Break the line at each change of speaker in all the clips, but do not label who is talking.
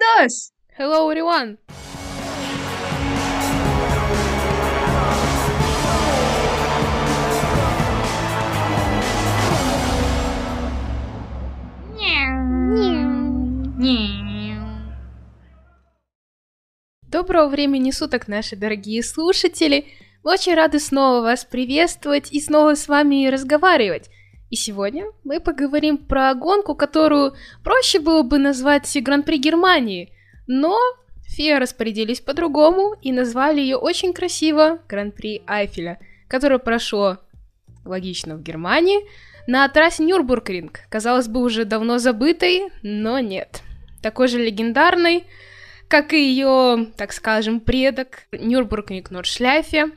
Mercedes!
Hello, everyone! Доброго времени суток, наши дорогие слушатели! Мы очень рады снова вас приветствовать и снова с вами разговаривать. И сегодня мы поговорим про гонку, которую проще было бы назвать Гран-при Германии, но фея распорядились по-другому и назвали ее очень красиво Гран-при Айфеля, которое прошло, логично, в Германии, на трассе Нюрбургринг, казалось бы, уже давно забытой, но нет. Такой же легендарный, как и ее, так скажем, предок Нюрбургринг Нордшляйфе,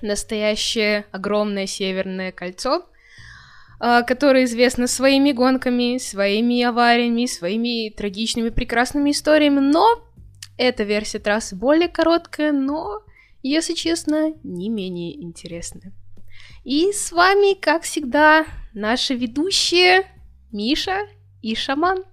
настоящее огромное северное кольцо, а, которое известно своими гонками, своими авариями, своими трагичными прекрасными историями, но эта версия трассы более короткая, но, если честно, не менее интересная. И с вами, как всегда, наши ведущие Миша и Шаман.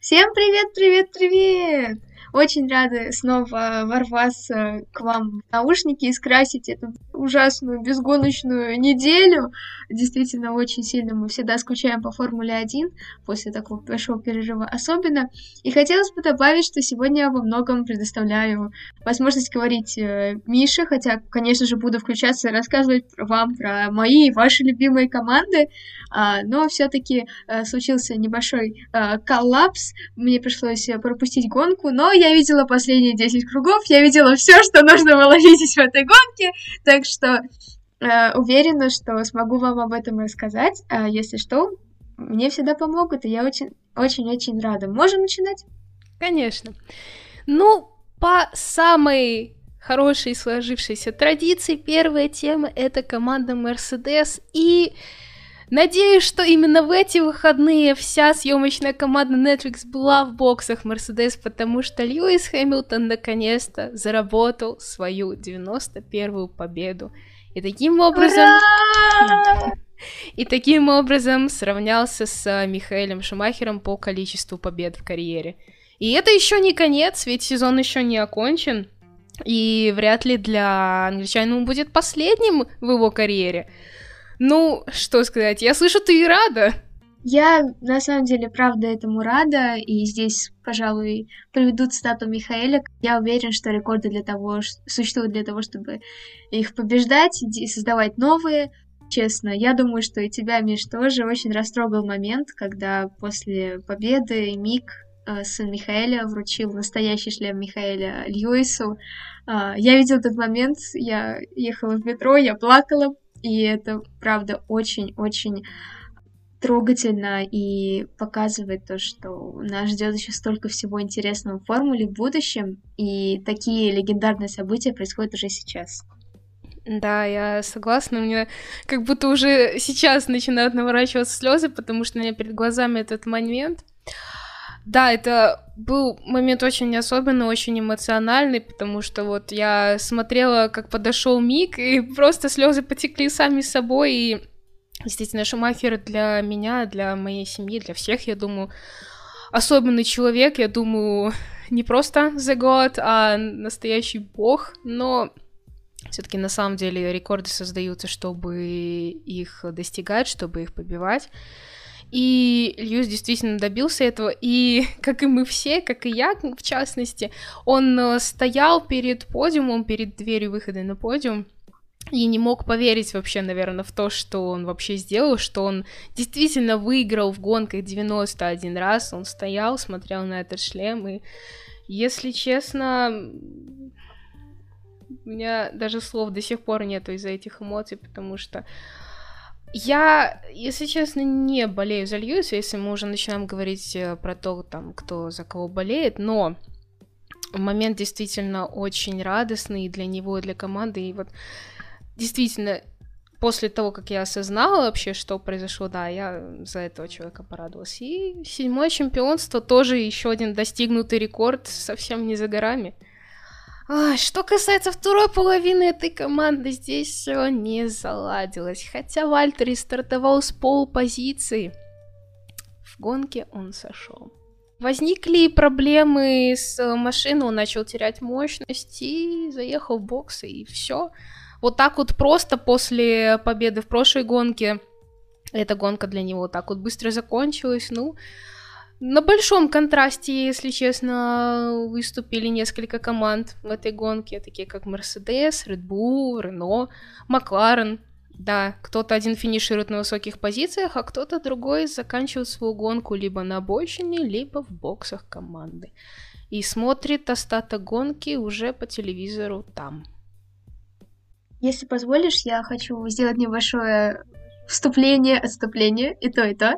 Всем привет, привет, привет! Очень рада снова ворваться к вам в наушники и скрасить эту ужасную безгоночную неделю. Действительно, очень сильно мы всегда скучаем по Формуле 1 после такого большого перерыва особенно. И хотелось бы добавить, что сегодня я во многом предоставляю возможность говорить э, Мише, хотя, конечно же, буду включаться и рассказывать вам про мои и ваши любимые команды, но все-таки э, случился небольшой э, коллапс, мне пришлось пропустить гонку, но я видела последние 10 кругов, я видела все, что нужно было видеть в этой гонке, так что э, уверена, что смогу вам об этом рассказать. А если что, мне всегда помогут, и я очень, очень-очень рада. Можем начинать?
Конечно. Ну, по самой хорошей сложившейся традиции, первая тема — это команда Mercedes, и Надеюсь, что именно в эти выходные вся съемочная команда Netflix была в боксах Mercedes, потому что Льюис Хэмилтон наконец-то заработал свою 91-ю победу. И таким образом... И таким образом сравнялся с Михаэлем Шумахером по количеству побед в карьере. И это еще не конец, ведь сезон еще не окончен. И вряд ли для англичанина он будет последним в его карьере. Ну, что сказать, я слышу, ты и рада.
Я, на самом деле, правда этому рада, и здесь, пожалуй, приведу цитату Михаэля. Я уверен, что рекорды для того, существуют для того, чтобы их побеждать и создавать новые. Честно, я думаю, что и тебя, Миш, тоже очень растрогал момент, когда после победы Мик, э, сын Михаэля, вручил настоящий шлем Михаэля Льюису. Э, я видел этот момент, я ехала в метро, я плакала, и это, правда, очень-очень трогательно и показывает то, что нас ждет еще столько всего интересного в формуле в будущем, и такие легендарные события происходят уже сейчас.
Да, я согласна. У меня как будто уже сейчас начинают наворачиваться слезы, потому что у меня перед глазами этот момент. Да, это был момент очень особенный, очень эмоциональный, потому что вот я смотрела, как подошел Мик, и просто слезы потекли сами собой, и действительно Шумахер для меня, для моей семьи, для всех, я думаю, особенный человек, я думаю, не просто The God, а настоящий бог, но все-таки на самом деле рекорды создаются, чтобы их достигать, чтобы их побивать. И Льюис действительно добился этого, и как и мы все, как и я, в частности, он э, стоял перед подиумом, перед дверью выхода на подиум, и не мог поверить вообще, наверное, в то, что он вообще сделал, что он действительно выиграл в гонках 91 раз, он стоял, смотрел на этот шлем, и, если честно, у меня даже слов до сих пор нету из-за этих эмоций, потому что я, если честно, не болею за Льюиса, если мы уже начинаем говорить э, про то, там, кто за кого болеет, но момент действительно очень радостный для него, и для команды, и вот действительно после того, как я осознала вообще, что произошло, да, я за этого человека порадовалась. И седьмое чемпионство тоже еще один достигнутый рекорд совсем не за горами. Что касается второй половины этой команды, здесь все не заладилось. Хотя Вальтери стартовал с полпозиции, в гонке он сошел. Возникли проблемы с машиной, он начал терять мощность и заехал в боксы, и все. Вот так вот просто после победы в прошлой гонке, эта гонка для него так вот быстро закончилась, ну, на большом контрасте, если честно, выступили несколько команд в этой гонке, такие как Mercedes, Red Bull, Renault, McLaren. Да, кто-то один финиширует на высоких позициях, а кто-то другой заканчивает свою гонку либо на обочине, либо в боксах команды. И смотрит остаток гонки уже по телевизору там.
Если позволишь, я хочу сделать небольшое вступление, отступление, и то, и то.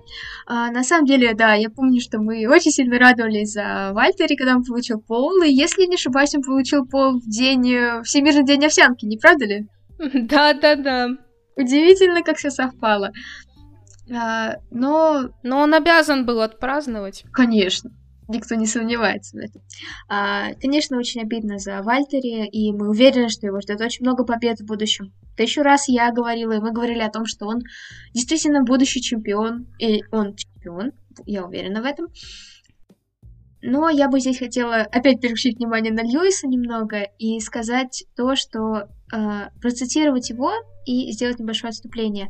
А, на самом деле, да, я помню, что мы очень сильно радовались за Вальтери, когда он получил пол, и если не ошибаюсь, он получил пол в день, э, Всемирный день овсянки, не правда ли?
Да-да-да.
Удивительно, как все совпало. А, но...
Но он обязан был отпраздновать.
Конечно никто не сомневается в этом. А, конечно, очень обидно за Вальтери, и мы уверены, что его ждет очень много побед в будущем. Тысячу раз я говорила, и мы говорили о том, что он действительно будущий чемпион, и он чемпион, я уверена в этом. Но я бы здесь хотела опять переключить внимание на Льюиса немного и сказать то, что э, процитировать его и сделать небольшое отступление.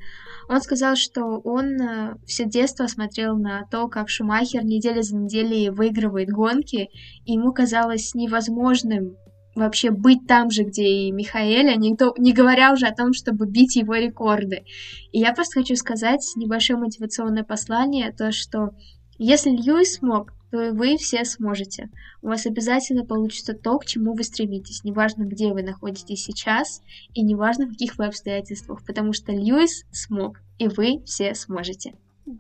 Он сказал, что он э, все детство смотрел на то, как Шумахер неделя за неделей выигрывает гонки, и ему казалось невозможным вообще быть там же, где и Михаэля, никто, не говоря уже о том, чтобы бить его рекорды. И я просто хочу сказать небольшое мотивационное послание, то, что если Льюис смог, то вы все сможете. У вас обязательно получится то, к чему вы стремитесь, неважно, где вы находитесь сейчас, и неважно, в каких вы обстоятельствах, потому что Льюис смог, и вы все сможете.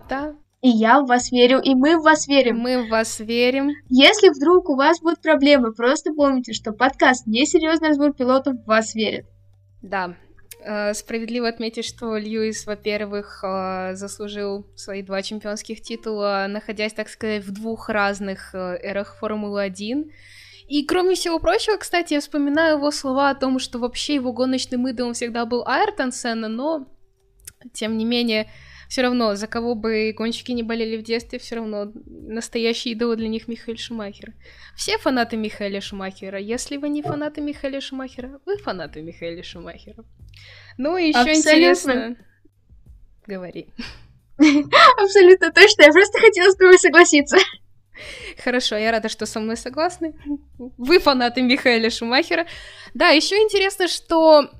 Да.
И я в вас верю, и мы в вас верим.
Мы в вас верим.
Если вдруг у вас будут проблемы, просто помните, что подкаст «Несерьезный разбор пилотов» в вас верит.
Да, справедливо отметить, что Льюис, во-первых, э, заслужил свои два чемпионских титула, находясь, так сказать, в двух разных э, эрах Формулы-1. И кроме всего прочего, кстати, я вспоминаю его слова о том, что вообще его гоночным идолом всегда был Айртон Сенна, но, тем не менее, все равно, за кого бы гонщики не болели в детстве, все равно настоящий идол для них Михаил Шумахер. Все фанаты Михаила Шумахера. Если вы не фанаты Михаила Шумахера, вы фанаты Михаила Шумахера. Ну и еще интересно... Говори.
Абсолютно точно, я просто хотела с тобой согласиться.
Хорошо, я рада, что со мной согласны. Вы фанаты Михаила Шумахера. Да, еще интересно, что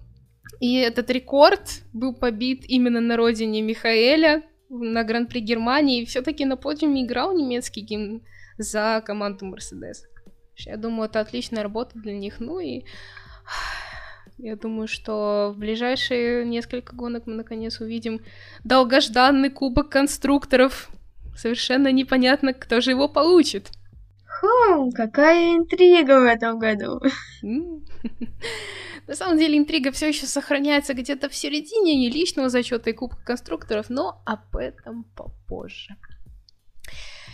и этот рекорд был побит именно на родине Михаэля на Гран-при Германии. И все-таки на подиуме играл немецкий гимн за команду Мерседес. Я думаю, это отличная работа для них. Ну и я думаю, что в ближайшие несколько гонок мы наконец увидим долгожданный кубок конструкторов. Совершенно непонятно, кто же его получит.
Хм, какая интрига в этом году.
На самом деле интрига все еще сохраняется где-то в середине не личного зачета и Кубка конструкторов, но об этом попозже.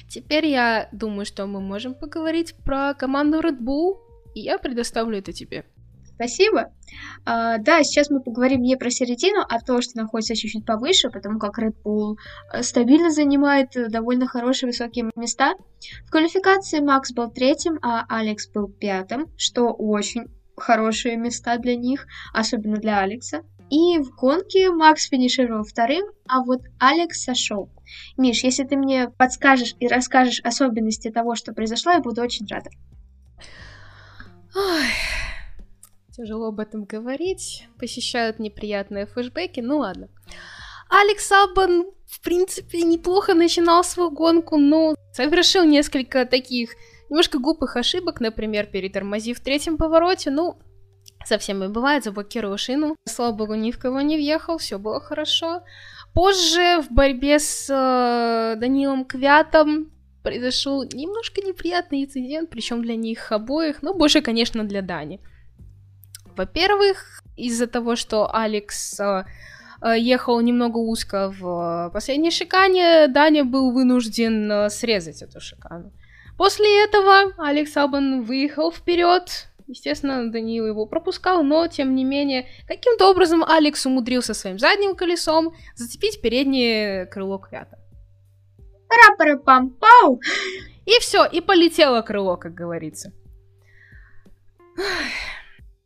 Теперь я думаю, что мы можем поговорить про команду Red Bull, и я предоставлю это тебе.
Спасибо. А, да, сейчас мы поговорим не про середину, а то, что находится чуть-чуть повыше, потому как Red Bull э, стабильно занимает довольно хорошие высокие места. В квалификации Макс был третьим, а Алекс был пятым, что очень хорошие места для них, особенно для Алекса. И в гонке Макс финишировал вторым, а вот Алекс сошел. Миш, если ты мне подскажешь и расскажешь особенности того, что произошло, я буду очень рада.
Ой, тяжело об этом говорить. Посещают неприятные флешбеки, ну ладно. Алекс Албан, в принципе, неплохо начинал свою гонку, но совершил несколько таких Немножко глупых ошибок, например, перетормозив в третьем повороте, ну, совсем и бывает, заблокировал шину. Слава богу, ни в кого не въехал, все было хорошо. Позже в борьбе с э, Данилом Квятом произошел немножко неприятный инцидент, причем для них обоих, но больше, конечно, для Дани. Во-первых, из-за того, что Алекс э, э ехал немного узко в последней шикане, Даня был вынужден э, срезать эту шикану. После этого Алекс Албан выехал вперед. Естественно, Даниил его пропускал, но, тем не менее, каким-то образом Алекс умудрился своим задним колесом зацепить переднее крыло Квята.
Пара-пара-пам-пау!
И все, и полетело крыло, как говорится.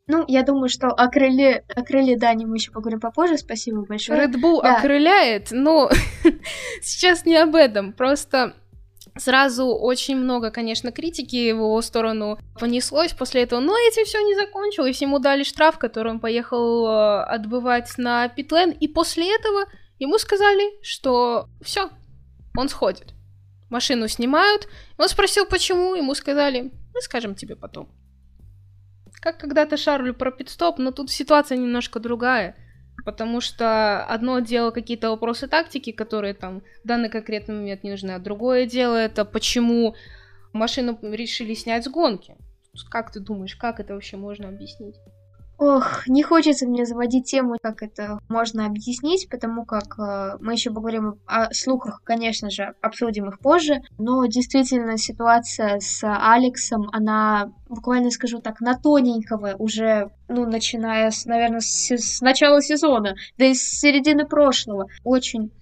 Ну, я думаю, что о крыле, о крыле Дани мы еще поговорим попозже. Спасибо большое.
Red Bull да. окрыляет, но сейчас не об этом. Просто Сразу очень много, конечно, критики в его сторону понеслось после этого, но этим все не закончилось. Ему дали штраф, который он поехал э, отбывать на Питлен, и после этого ему сказали, что все, он сходит. Машину снимают. Он спросил, почему, ему сказали, мы скажем тебе потом. Как когда-то Шарлю про пидстоп, но тут ситуация немножко другая потому что одно дело какие-то вопросы тактики, которые там в данный конкретный момент не нужны, а другое дело это почему машину решили снять с гонки. Как ты думаешь, как это вообще можно объяснить?
Ох, не хочется мне заводить тему, как это можно объяснить, потому как э, мы еще поговорим о слухах, конечно же, обсудим их позже, но действительно ситуация с Алексом, она, буквально скажу так, на тоненького уже, ну, начиная, с, наверное, с, с начала сезона, да и с середины прошлого, очень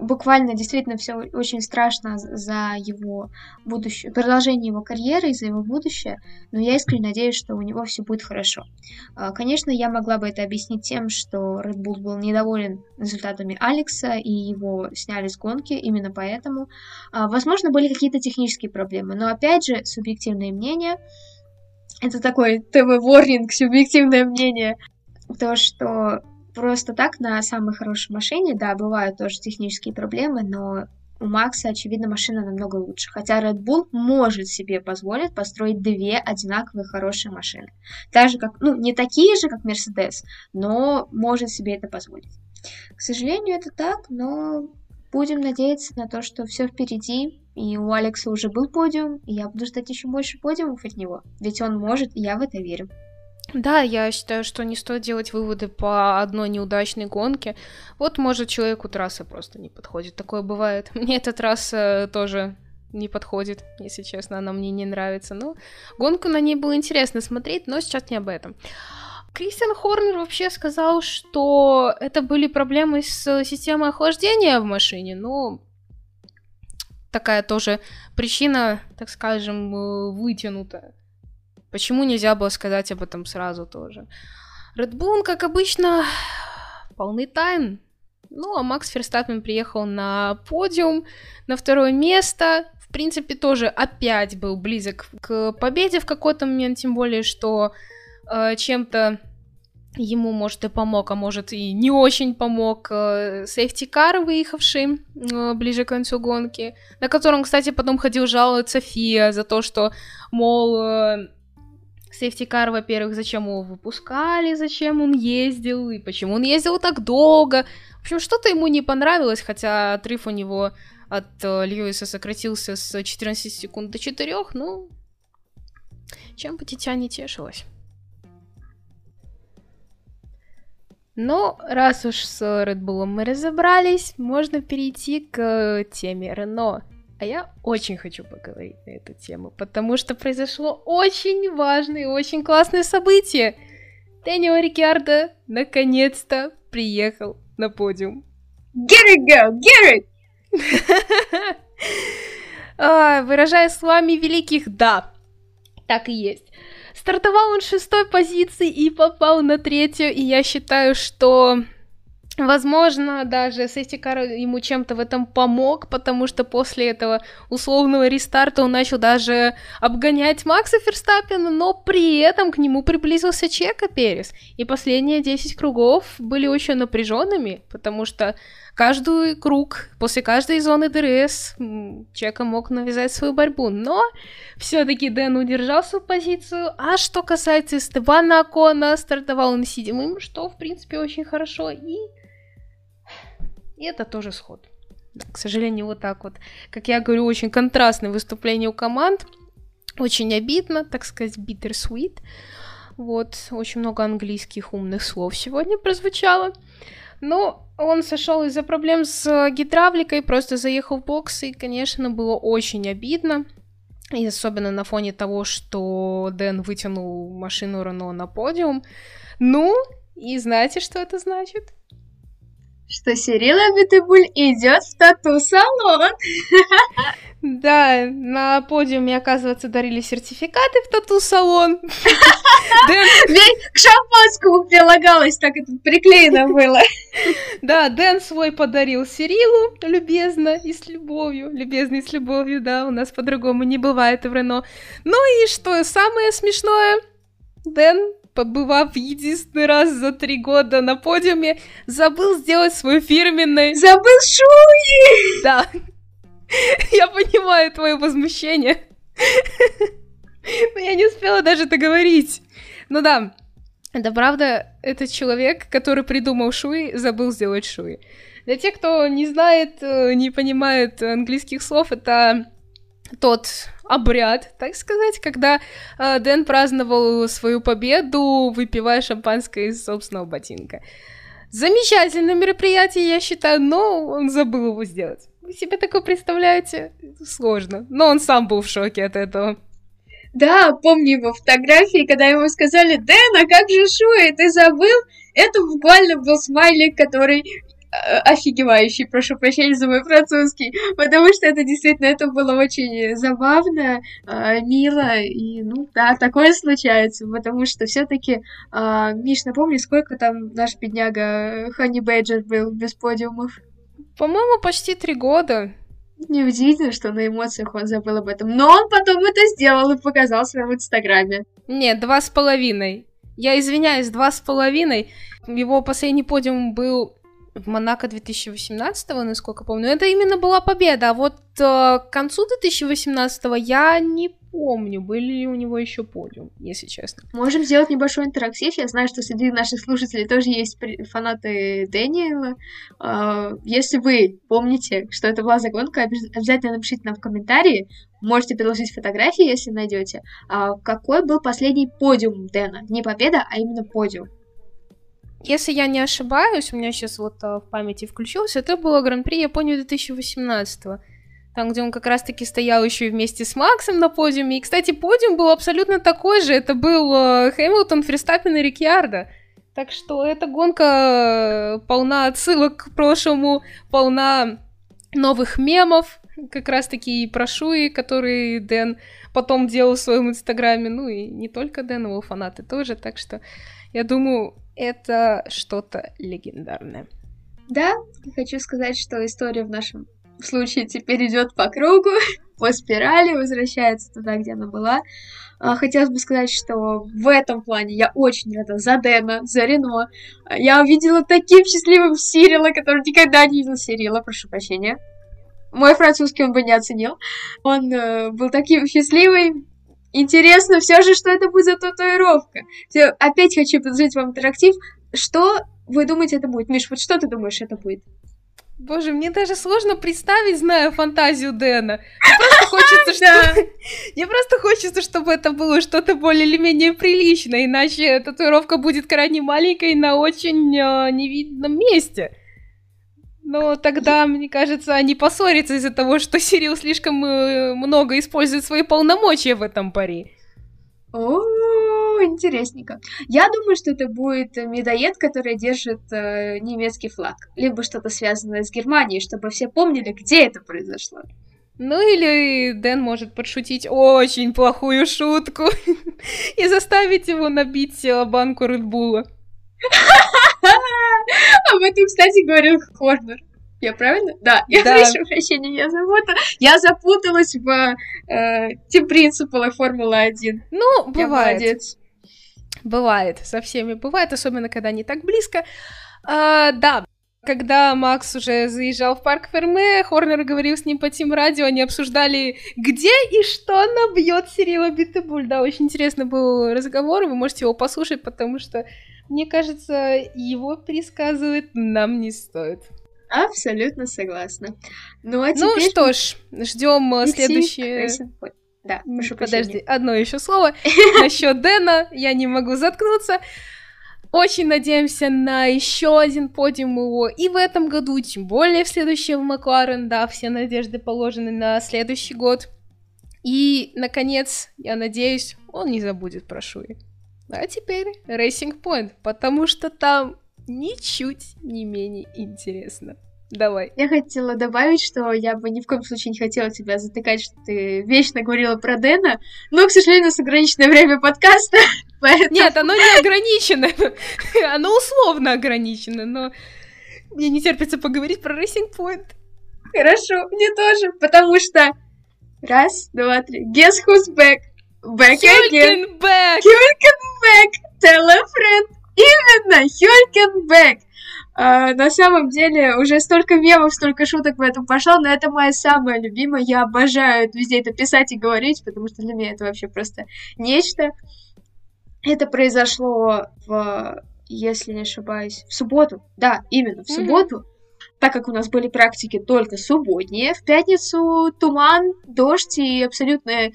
буквально действительно все очень страшно за его будущее, продолжение его карьеры и за его будущее, но я искренне надеюсь, что у него все будет хорошо. А, конечно, я могла бы это объяснить тем, что Red Bull был недоволен результатами Алекса и его сняли с гонки, именно поэтому. А, возможно, были какие-то технические проблемы, но опять же, субъективное мнение, это такой ТВ-ворнинг, субъективное мнение, то, что Просто так на самой хорошей машине, да, бывают тоже технические проблемы, но у Макса, очевидно, машина намного лучше. Хотя Red Bull может себе позволить построить две одинаковые хорошие машины. Так же, как, ну, не такие же, как Mercedes, но может себе это позволить. К сожалению, это так, но будем надеяться на то, что все впереди, и у Алекса уже был подиум, и я буду ждать еще больше подиумов от него, ведь он может, и я в это верю.
Да, я считаю, что не стоит делать выводы по одной неудачной гонке. Вот, может, человеку трасса просто не подходит. Такое бывает. Мне эта трасса тоже не подходит, если честно, она мне не нравится. Но гонку на ней было интересно смотреть, но сейчас не об этом. Кристиан Хорнер вообще сказал, что это были проблемы с системой охлаждения в машине, но такая тоже причина, так скажем, вытянутая. Почему нельзя было сказать об этом сразу тоже? Red Bull, как обычно, полный тайм. Ну, а Макс Ферстаппин приехал на подиум, на второе место. В принципе, тоже опять был близок к победе в какой-то момент, тем более, что э, чем-то ему, может, и помог, а может, и не очень помог сейфти-кар, выехавший э, ближе к концу гонки, на котором, кстати, потом ходил жаловаться Фия за то, что, мол, э, Сейфтикар, во-первых, зачем его выпускали, зачем он ездил, и почему он ездил так долго. В общем, что-то ему не понравилось, хотя отрыв у него от э, Льюиса сократился с 14 секунд до 4, ну, чем бы дитя не тешилось. Но раз уж с Red Bull мы разобрались, можно перейти к теме Рено. А я очень хочу поговорить на эту тему, потому что произошло очень важное и очень классное событие. Дэниел Рикардо наконец-то приехал на подиум.
Get it, girl, get
it! а, выражая словами великих, да, так и есть. Стартовал он с шестой позиции и попал на третью, и я считаю, что Возможно, даже Сестикар ему чем-то в этом помог, потому что после этого условного рестарта он начал даже обгонять Макса Ферстаппена, но при этом к нему приблизился Чека Перес. И последние 10 кругов были очень напряженными, потому что каждый круг, после каждой зоны ДРС Чека мог навязать свою борьбу, но все-таки Дэн удержал свою позицию, а что касается Эстебана Окона, стартовал он седьмым, что, в принципе, очень хорошо, и и это тоже сход. К сожалению, вот так вот. Как я говорю, очень контрастное выступление у команд. Очень обидно, так сказать, bittersweet. Вот, очень много английских умных слов сегодня прозвучало. Но он сошел из-за проблем с гидравликой, просто заехал в бокс, и, конечно, было очень обидно. И особенно на фоне того, что Дэн вытянул машину Рено на подиум. Ну, и знаете, что это значит?
Что Сирила Битыбуль идет в тату-салон.
Да, на подиуме, оказывается, дарили сертификаты в тату-салон.
К шампанскому прилагалось, так это приклеено было.
Да, Дэн свой подарил Сирилу любезно и с любовью. Любезно и с любовью, да, у нас по-другому не бывает в Рено. Ну и что самое смешное, Дэн побывав единственный раз за три года на подиуме, забыл сделать свой фирменный...
Забыл шуи!
Да. Я понимаю твое возмущение. Но я не успела даже договорить. Ну да, это правда, этот человек, который придумал шуи, забыл сделать шуи. Для тех, кто не знает, э, не понимает английских слов, это тот обряд, так сказать, когда э, Дэн праздновал свою победу, выпивая шампанское из собственного ботинка. Замечательное мероприятие, я считаю, но он забыл его сделать. Вы себе такое представляете? Сложно. Но он сам был в шоке от этого.
Да, помню его фотографии, когда ему сказали, Дэн, а как же Шуи, ты забыл? Это буквально был смайлик, который офигевающий, прошу прощения за мой французский, потому что это действительно, это было очень забавно, э, мило, и, ну, да, такое случается, потому что все таки э, Миш, напомни, сколько там наш бедняга Ханни Бейджер был без подиумов?
По-моему, почти три года.
Неудивительно, что на эмоциях он забыл об этом. Но он потом это сделал и показал в своем инстаграме.
Нет, два с половиной. Я извиняюсь, два с половиной. Его последний подиум был в Монако 2018, насколько помню. Это именно была победа. А вот э, к концу 2018 я не помню, были ли у него еще подиум, если честно.
Можем сделать небольшой интерактив. Я знаю, что среди наших слушателей тоже есть фанаты Дэниела. Э, если вы помните, что это была загонка, обязательно напишите нам в комментарии. Можете предложить фотографии, если найдете. А какой был последний подиум Дэна? Не победа, а именно подиум.
Если я не ошибаюсь, у меня сейчас вот а, в памяти включился, это было Гран-при Японии 2018 там, где он как раз-таки стоял еще и вместе с Максом на подиуме. И, кстати, подиум был абсолютно такой же. Это был э, Хэмилтон, Ферстаппин и Рикьярдо. Так что эта гонка полна отсылок к прошлому, полна новых мемов, как раз-таки и про Шуи, который Дэн потом делал в своем инстаграме. Ну и не только Дэн, его фанаты тоже. Так что я думаю, это что-то легендарное.
Да, хочу сказать, что история в нашем случае теперь идет по кругу, по спирали, возвращается туда, где она была. А, хотелось бы сказать, что в этом плане я очень рада за Дэна, за Рено. Я увидела таким счастливым Сирила, который никогда не видел Сирила, прошу прощения. Мой французский он бы не оценил. Он э, был таким счастливый, Интересно все же, что это будет за татуировка. Все, опять хочу предложить вам интерактив. Что вы думаете это будет? Миш, вот что ты думаешь это будет?
Боже, мне даже сложно представить, зная фантазию Дэна. Мне просто хочется, чтобы... Мне просто хочется, чтобы это было что-то более или менее приличное, иначе татуировка будет крайне маленькой на очень э, невидном месте. Но тогда, мне кажется, они поссорятся из-за того, что Сирил слишком э, много использует свои полномочия в этом пари.
О, интересненько. Я думаю, что это будет медоед, который держит э, немецкий флаг. Либо что-то связанное с Германией, чтобы все помнили, где это произошло.
Ну или Дэн может подшутить очень плохую шутку и заставить его набить э, банку Редбула.
Об этом, кстати, говорил Хорнер. Я правильно? Да, я да. прошу прощения, я запутала. Я запуталась в э, Team Principle и Формула-1.
Ну, бывает. Я молодец. Бывает, со всеми бывает, особенно когда не так близко. А, да, когда Макс уже заезжал в парк Ферме, Хорнер говорил с ним по Тим Радио, они обсуждали, где и что набьет Сирила Битыбуль. Да, очень интересный был разговор, вы можете его послушать, потому что мне кажется, его пересказывать нам не стоит.
Абсолютно согласна.
Ну, а ну теперь... ну что ж, ждем э, следующее.
Да, прошу
Подожди, одно еще слово. Насчет Дэна я не могу заткнуться. Очень надеемся на еще один подиум его и в этом году, тем более в следующем Макларен, да, все надежды положены на следующий год. И, наконец, я надеюсь, он не забудет про Шуи. А теперь Racing Point, потому что там ничуть не менее интересно. Давай.
Я хотела добавить, что я бы ни в коем случае не хотела тебя затыкать, что ты вечно говорила про Дэна, но, к сожалению, у нас ограниченное время подкаста,
поэтому... Нет, оно не ограничено, оно условно ограничено, но мне не терпится поговорить про Racing Point.
Хорошо, мне тоже, потому что... Раз, два, три. Guess who's back?
Back again. back!
back! Tell a friend! Именно, Хюлькенбек! Uh, на самом деле уже столько мемов, столько шуток в этом пошло, но это моя самая любимая. Я обожаю везде это писать и говорить, потому что для меня это вообще просто нечто. Это произошло в, если не ошибаюсь, в субботу. Да, именно в субботу. Mm-hmm так как у нас были практики только субботние, в пятницу туман, дождь и абсолютная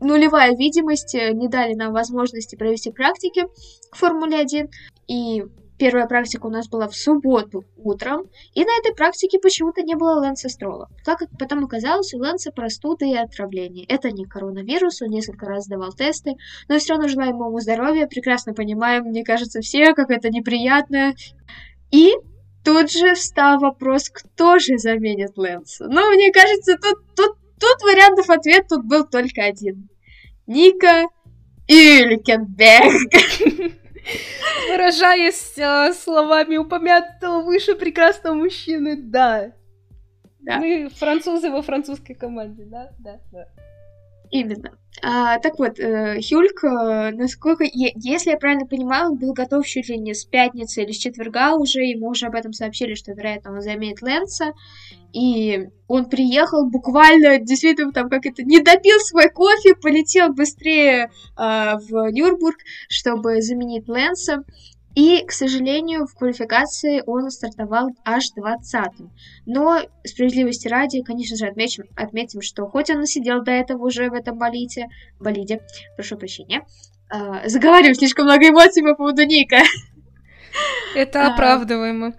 нулевая видимость не дали нам возможности провести практики в Формуле 1. И первая практика у нас была в субботу утром, и на этой практике почему-то не было Лэнса Строла. Как потом оказалось, у Лэнса простуды и отравление. Это не коронавирус, он несколько раз сдавал тесты, но все равно желаем ему здоровья, прекрасно понимаем, мне кажется, все, как это неприятно. И Тут же встал вопрос, кто же заменит Лэнса. Ну, мне кажется, тут, тут, тут вариантов ответ тут был только один. Ника Илькенберг.
Выражаясь э, словами упомянутого выше прекрасного мужчины, да. да. Мы французы во французской команде, да? Да, да.
Именно. А, так вот, э, Хюльк, э, насколько, если я правильно понимаю, он был готов чуть ли не с пятницы или с четверга уже, ему уже об этом сообщили, что, вероятно, он заменит Лэнса, и он приехал буквально, действительно, там как это, не допил свой кофе, полетел быстрее э, в Нюрнбург, чтобы заменить Лэнса. И, к сожалению, в квалификации он стартовал аж 20-м. Но, справедливости ради, конечно же, отметим, отметим, что хоть он и сидел до этого уже в этом болите, болиде, прошу прощения, э, заговариваю слишком много эмоций по поводу Ника.
Это оправдываемо.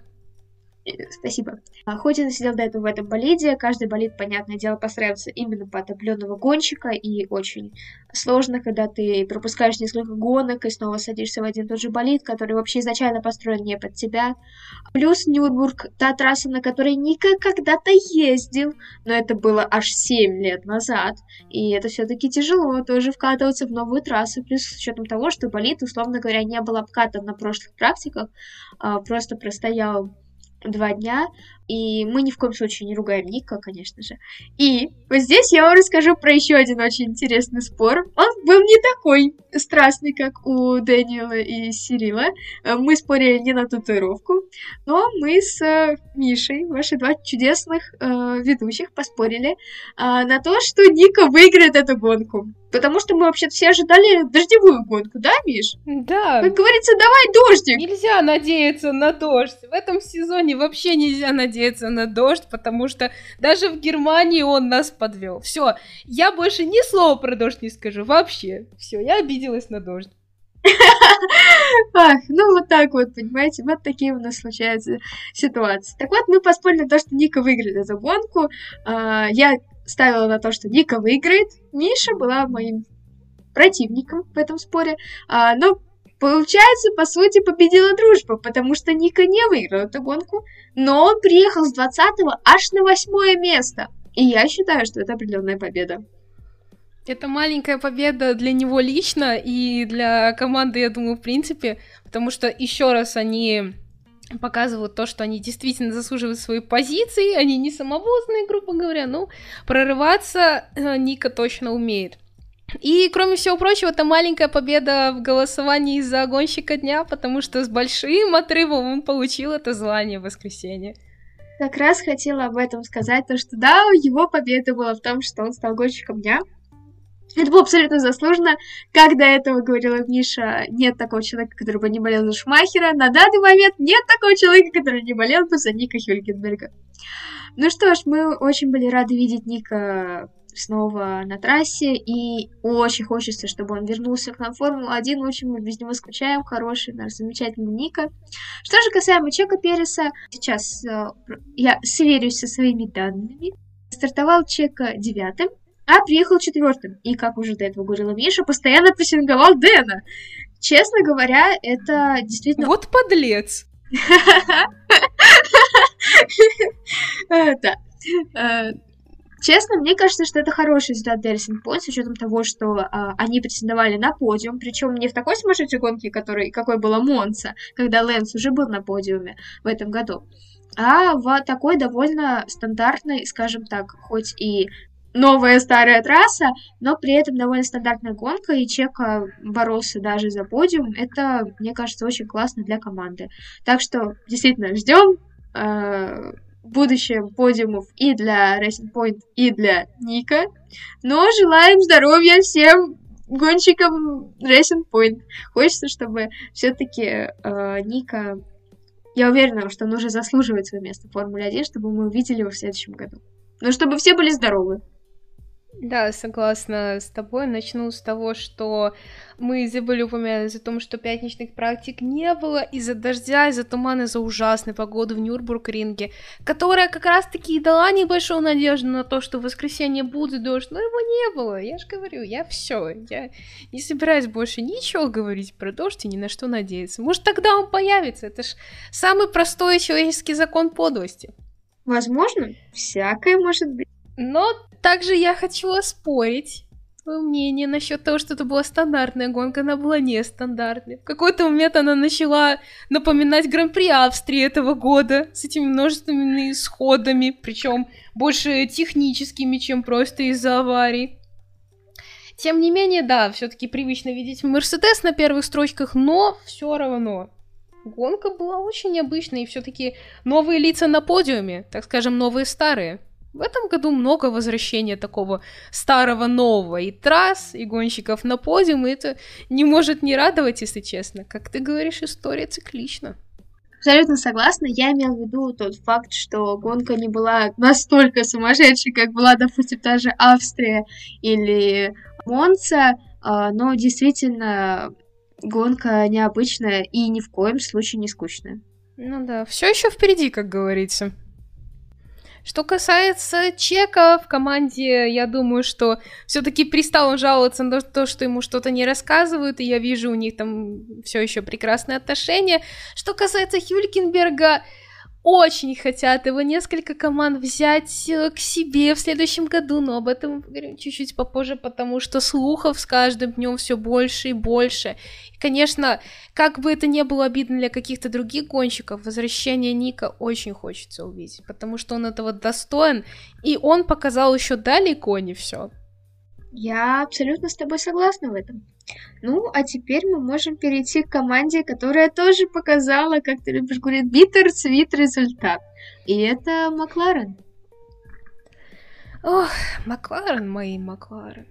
Спасибо. А, хоть он сидел до этого в этом болиде, каждый болид, понятное дело, построился именно по отопленного гонщика, и очень сложно, когда ты пропускаешь несколько гонок и снова садишься в один и тот же болид, который вообще изначально построен не под тебя. Плюс Нюрнбург, та трасса, на которой Ника когда-то ездил, но это было аж 7 лет назад, и это все-таки тяжело тоже вкатываться в новую трассу, плюс с учетом того, что болид, условно говоря, не был обкатан на прошлых практиках, а просто простоял два дня, и мы ни в коем случае не ругаем Ника, конечно же. И вот здесь я вам расскажу про еще один очень интересный спор. Он был не такой страстный, как у Дэниела и Сирила. Мы спорили не на татуировку, но мы с э, Мишей, ваши два чудесных э, ведущих, поспорили э, на то, что Ника выиграет эту гонку. Потому что мы вообще все ожидали дождевую гонку, да, Миш?
Да.
Как говорится, давай дождик.
Нельзя надеяться на дождь. В этом сезоне вообще нельзя надеяться на дождь, потому что даже в Германии он нас подвел. Все, я больше ни слова про дождь не скажу. Вообще. Все, я обиделась на дождь.
Ах, ну вот так вот, понимаете, вот такие у нас случаются ситуации. Так вот, мы поспорили на то, что Ника выиграет эту гонку. А, я ставила на то, что Ника выиграет. Миша была моим противником в этом споре. А, но получается, по сути, победила дружба, потому что Ника не выиграл эту гонку, но он приехал с 20 аж на 8 место. И я считаю, что это определенная победа.
Это маленькая победа для него лично и для команды, я думаю, в принципе, потому что еще раз они показывают то, что они действительно заслуживают своей позиции, они не самовозные, грубо говоря, ну, прорываться э, Ника точно умеет. И, кроме всего прочего, это маленькая победа в голосовании за гонщика дня, потому что с большим отрывом он получил это звание в воскресенье.
Как раз хотела об этом сказать, то что да, его победа была в том, что он стал гонщиком дня, это было абсолютно заслуженно. Как до этого говорила Миша, нет такого человека, который бы не болел за Шмахера. На данный момент нет такого человека, который не болел бы за Ника Хюлькенберга. Ну что ж, мы очень были рады видеть Ника снова на трассе, и очень хочется, чтобы он вернулся к нам в Формулу-1, очень мы без него скучаем, хороший наш замечательный Ника. Что же касаемо Чека Переса, сейчас э, я сверюсь со своими данными. Стартовал Чека девятым, а приехал четвертым. И, как уже до этого говорила Миша, постоянно прессинговал Дэна. Честно говоря, это действительно...
Вот подлец!
Да. Честно, мне кажется, что это хороший результат для Racing Point, с учетом того, что а, они претендовали на подиум, причем не в такой сумасшедшей гонке, который, какой была Монца, когда Лэнс уже был на подиуме в этом году, а в такой довольно стандартной, скажем так, хоть и новая старая трасса, но при этом довольно стандартная гонка, и Чека боролся даже за подиум. Это, мне кажется, очень классно для команды. Так что, действительно, ждем э, будущем подиумов и для Racing Point, и для Ника. Но желаем здоровья всем гонщикам Racing Point. Хочется, чтобы все-таки э, Ника... Я уверена, что он уже заслуживает свое место в Формуле 1, чтобы мы увидели его в следующем году. Но чтобы все были здоровы.
Да, согласна с тобой. Начну с того, что мы забыли упомянуть о том, что пятничных практик не было из-за дождя, из-за тумана, из-за ужасной погоды в Нюрбург-ринге, которая как раз-таки и дала небольшую надежду на то, что в воскресенье будет дождь, но его не было. Я же говорю, я все, я не собираюсь больше ничего говорить про дождь и ни на что надеяться. Может, тогда он появится. Это ж самый простой человеческий закон подлости.
Возможно, всякое может быть.
Но также я хочу оспорить твое мнение насчет того, что это была стандартная гонка, она была нестандартной. В какой-то момент она начала напоминать Гран-при Австрии этого года с этими множественными исходами, причем больше техническими, чем просто из-за аварий. Тем не менее, да, все-таки привычно видеть Мерседес на первых строчках, но все равно гонка была очень необычной, и все-таки новые лица на подиуме, так скажем, новые старые. В этом году много возвращения такого старого нового и трасс, и гонщиков на подиум, и это не может не радовать, если честно. Как ты говоришь, история циклична.
Абсолютно согласна. Я имел в виду тот факт, что гонка не была настолько сумасшедшей, как была, допустим, та же Австрия или Монца, а, но действительно гонка необычная и ни в коем случае не скучная.
Ну да, все еще впереди, как говорится. Что касается Чека в команде, я думаю, что все-таки перестал он жаловаться на то, что ему что-то не рассказывают, и я вижу у них там все еще прекрасные отношения. Что касается Хюлькенберга, очень хотят его несколько команд взять э, к себе в следующем году, но об этом мы поговорим чуть-чуть попозже, потому что слухов с каждым днем все больше и больше. И, конечно, как бы это ни было обидно для каких-то других гонщиков, возвращение Ника очень хочется увидеть, потому что он этого достоин, и он показал еще далеко не все.
Я абсолютно с тобой согласна в этом. Ну, а теперь мы можем перейти к команде, которая тоже показала, как ты любишь говорить, битер-цвит результат. И это Макларен.
Ох, Макларен, мои Макларен.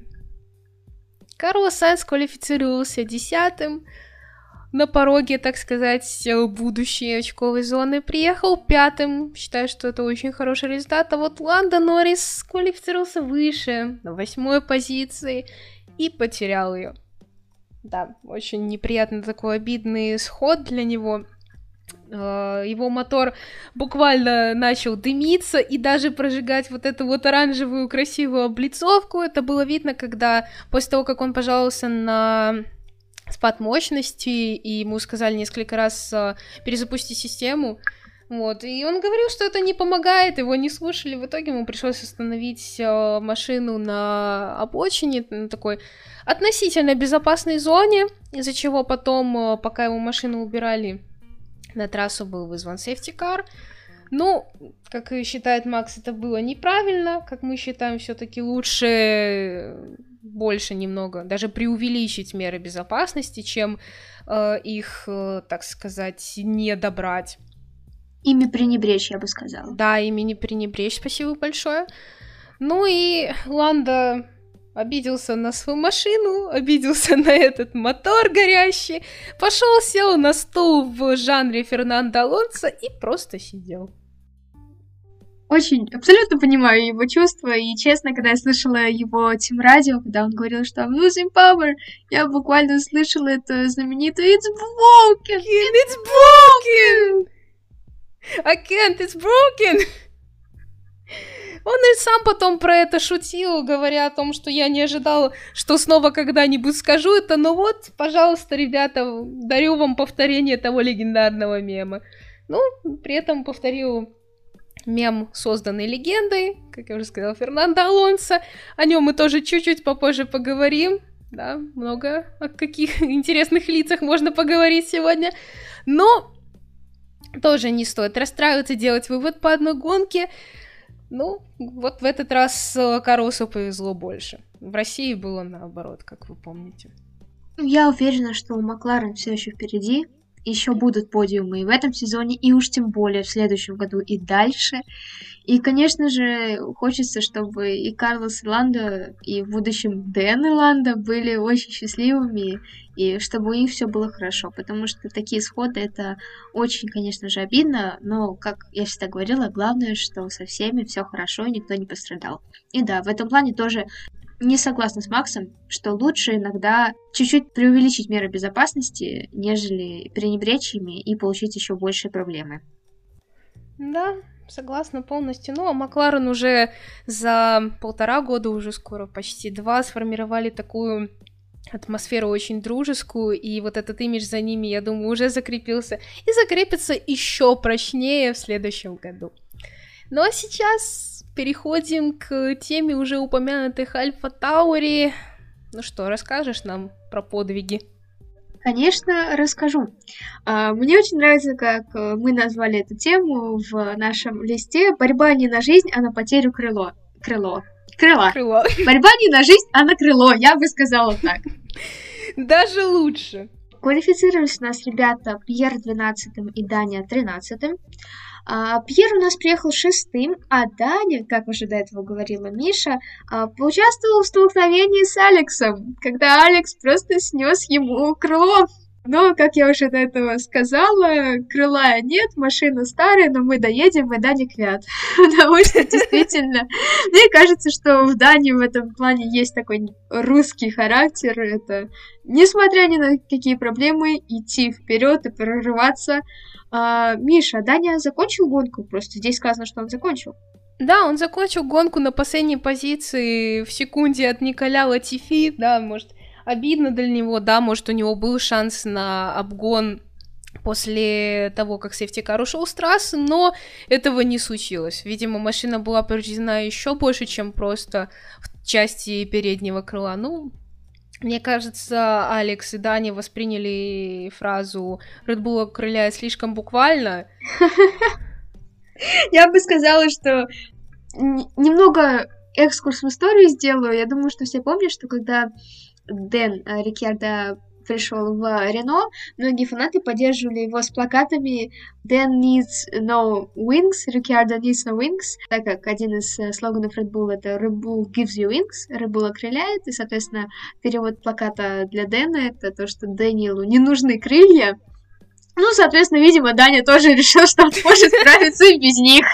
Карлос Сайнс квалифицировался десятым, на пороге, так сказать, будущей очковой зоны. Приехал пятым, считаю, что это очень хороший результат. А вот Ланда Норрис квалифицировался выше, на восьмой позиции, и потерял ее. Да, очень неприятный такой обидный исход для него. А, его мотор буквально начал дымиться и даже прожигать вот эту вот оранжевую красивую облицовку. Это было видно, когда после того, как он пожаловался на спад мощности, и ему сказали несколько раз э, перезапустить систему. Вот, и он говорил, что это не помогает, его не слушали. В итоге ему пришлось остановить э, машину на обочине, на такой относительно безопасной зоне, из-за чего потом, э, пока его машину убирали, на трассу был вызван сефтикар. Ну, как и считает Макс, это было неправильно. Как мы считаем, все-таки лучше больше немного, даже преувеличить меры безопасности, чем э, их, э, так сказать, не добрать.
Ими пренебречь, я бы сказала.
Да, ими не пренебречь, спасибо большое. Ну и Ланда обиделся на свою машину, обиделся на этот мотор горящий, пошел, сел на стул в жанре Фернандо Алонсо и просто сидел
очень абсолютно понимаю его чувства, и честно, когда я слышала его Тим Радио, когда он говорил, что I'm losing power, я буквально слышала это знаменитое It's broken!
It's broken! I can't, it's broken! Он и сам потом про это шутил, говоря о том, что я не ожидал, что снова когда-нибудь скажу это, но вот, пожалуйста, ребята, дарю вам повторение того легендарного мема. Ну, при этом повторил мем, созданный легендой, как я уже сказала, Фернандо Алонсо. О нем мы тоже чуть-чуть попозже поговорим. Да, много о каких интересных лицах можно поговорить сегодня. Но тоже не стоит расстраиваться, делать вывод по одной гонке. Ну, вот в этот раз э, Карусу повезло больше. В России было наоборот, как вы помните.
Я уверена, что у Макларен все еще впереди. Еще будут подиумы и в этом сезоне, и уж тем более в следующем году и дальше. И, конечно же, хочется, чтобы и Карлос Ландо, и в будущем Дэн и Ландо были очень счастливыми, и чтобы у них все было хорошо, потому что такие исходы это очень, конечно же, обидно, но, как я всегда говорила, главное, что со всеми все хорошо, и никто не пострадал. И да, в этом плане тоже не согласна с Максом, что лучше иногда чуть-чуть преувеличить меры безопасности, нежели пренебречь ими и получить еще большие проблемы.
Да, согласна полностью. Ну, а Макларен уже за полтора года, уже скоро почти два, сформировали такую атмосферу очень дружескую, и вот этот имидж за ними, я думаю, уже закрепился и закрепится еще прочнее в следующем году. Ну а сейчас переходим к теме уже упомянутых Альфа Таури. Ну что, расскажешь нам про подвиги?
Конечно, расскажу. А, мне очень нравится, как мы назвали эту тему в нашем листе «Борьба не на жизнь, а на потерю крыло». Крыло. Крыла. Крыло. Борьба не на жизнь, а на крыло, я бы сказала так.
Даже лучше.
Квалифицировались у нас ребята Пьер 12 и Даня 13. А, Пьер у нас приехал шестым, а Даня, как уже до этого говорила Миша, а, поучаствовал в столкновении с Алексом, когда Алекс просто снес ему крыло но, как я уже до этого сказала, крыла нет, машина старая, но мы доедем, и Дани квят. Потому что действительно, мне кажется, что в Дании в этом плане есть такой русский характер. Это, несмотря ни на какие проблемы, идти вперед и прорываться. А, Миша, Даня закончил гонку? Просто здесь сказано, что он закончил.
Да, он закончил гонку на последней позиции в секунде от Николя Латифи, да, может, обидно для него, да, может, у него был шанс на обгон после того, как сейфтикар ушел с трассы, но этого не случилось. Видимо, машина была повреждена еще больше, чем просто в части переднего крыла. Ну, мне кажется, Алекс и Дани восприняли фразу Bull окрыляет слишком буквально.
Я бы сказала, что немного экскурс в историю сделаю. Я думаю, что все помнят, что когда Дэн э, Рикьярдо пришел в Рено, многие фанаты поддерживали его с плакатами Dan needs no wings, Ricciardo needs no wings, так как один из э, слоганов Red Bull это Red Bull gives you wings, Red Bull окрыляет, и, соответственно, перевод плаката для Дэна это то, что Дэниелу не нужны крылья. Ну, соответственно, видимо, Даня тоже решил, что он может справиться без них.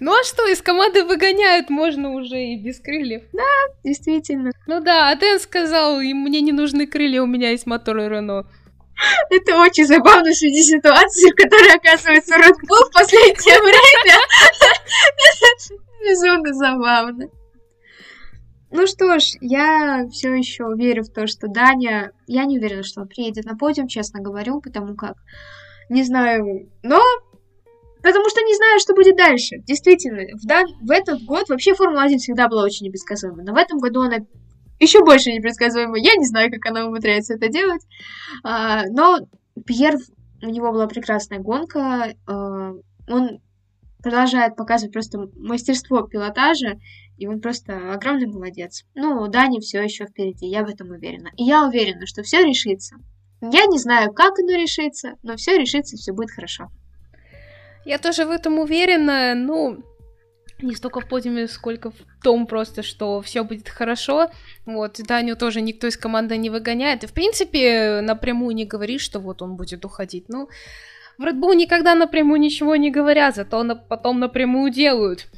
Ну а что, из команды выгоняют, можно уже и без крыльев.
Да, действительно.
Ну да, а Дэн сказал, мне не нужны крылья, у меня есть мотор Рено.
Это очень забавно в связи ситуации, в которой оказывается Red Bull в последнее время. Безумно забавно. Ну что ж, я все еще верю в то, что Даня... Я не уверена, что он приедет на подиум, честно говорю, потому как... Не знаю, но Потому что не знаю, что будет дальше. Действительно, в, дан... в этот год вообще Формула-1 всегда была очень непредсказуема. Но в этом году она еще больше непредсказуема. Я не знаю, как она умудряется это делать. А, но Пьер, у него была прекрасная гонка. А, он продолжает показывать просто мастерство пилотажа. И он просто огромный молодец. Ну, Дани все еще впереди, я в этом уверена. И я уверена, что все решится. Я не знаю, как оно решится, но все решится, все будет хорошо.
Я тоже в этом уверена, ну, не столько в подиуме, сколько в том просто, что все будет хорошо. Вот, Даню тоже никто из команды не выгоняет. И, в принципе, напрямую не говорит, что вот он будет уходить. Ну, в Red Bull никогда напрямую ничего не говорят, зато на, потом напрямую делают.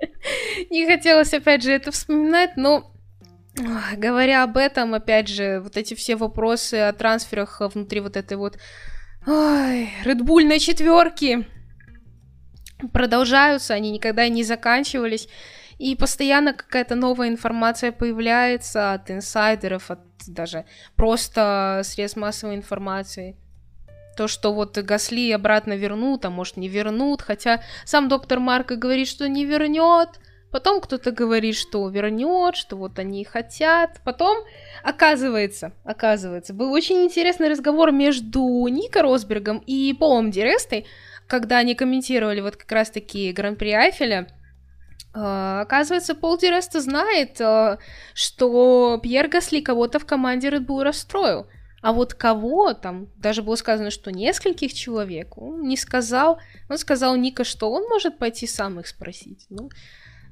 Не хотелось, опять же, это вспоминать, но говоря об этом, опять же, вот эти все вопросы о трансферах внутри вот этой вот Ой, Red Bull на продолжаются, они никогда не заканчивались. и постоянно какая-то новая информация появляется от инсайдеров, от даже просто средств массовой информации. То, что вот Гасли обратно вернут, а может не вернут, хотя сам доктор Марко говорит, что не вернет, потом кто-то говорит, что вернет, что вот они хотят, потом оказывается, оказывается, был очень интересный разговор между Ника Росбергом и Полом Дирестой, когда они комментировали вот как раз-таки Гран-при Айфеля, Uh, оказывается, Пол Диреста знает, uh, что Пьер Гасли кого-то в команде Red Bull расстроил. А вот кого там, даже было сказано, что нескольких человек, он не сказал. Он сказал Ника, что он может пойти сам их спросить. Ну,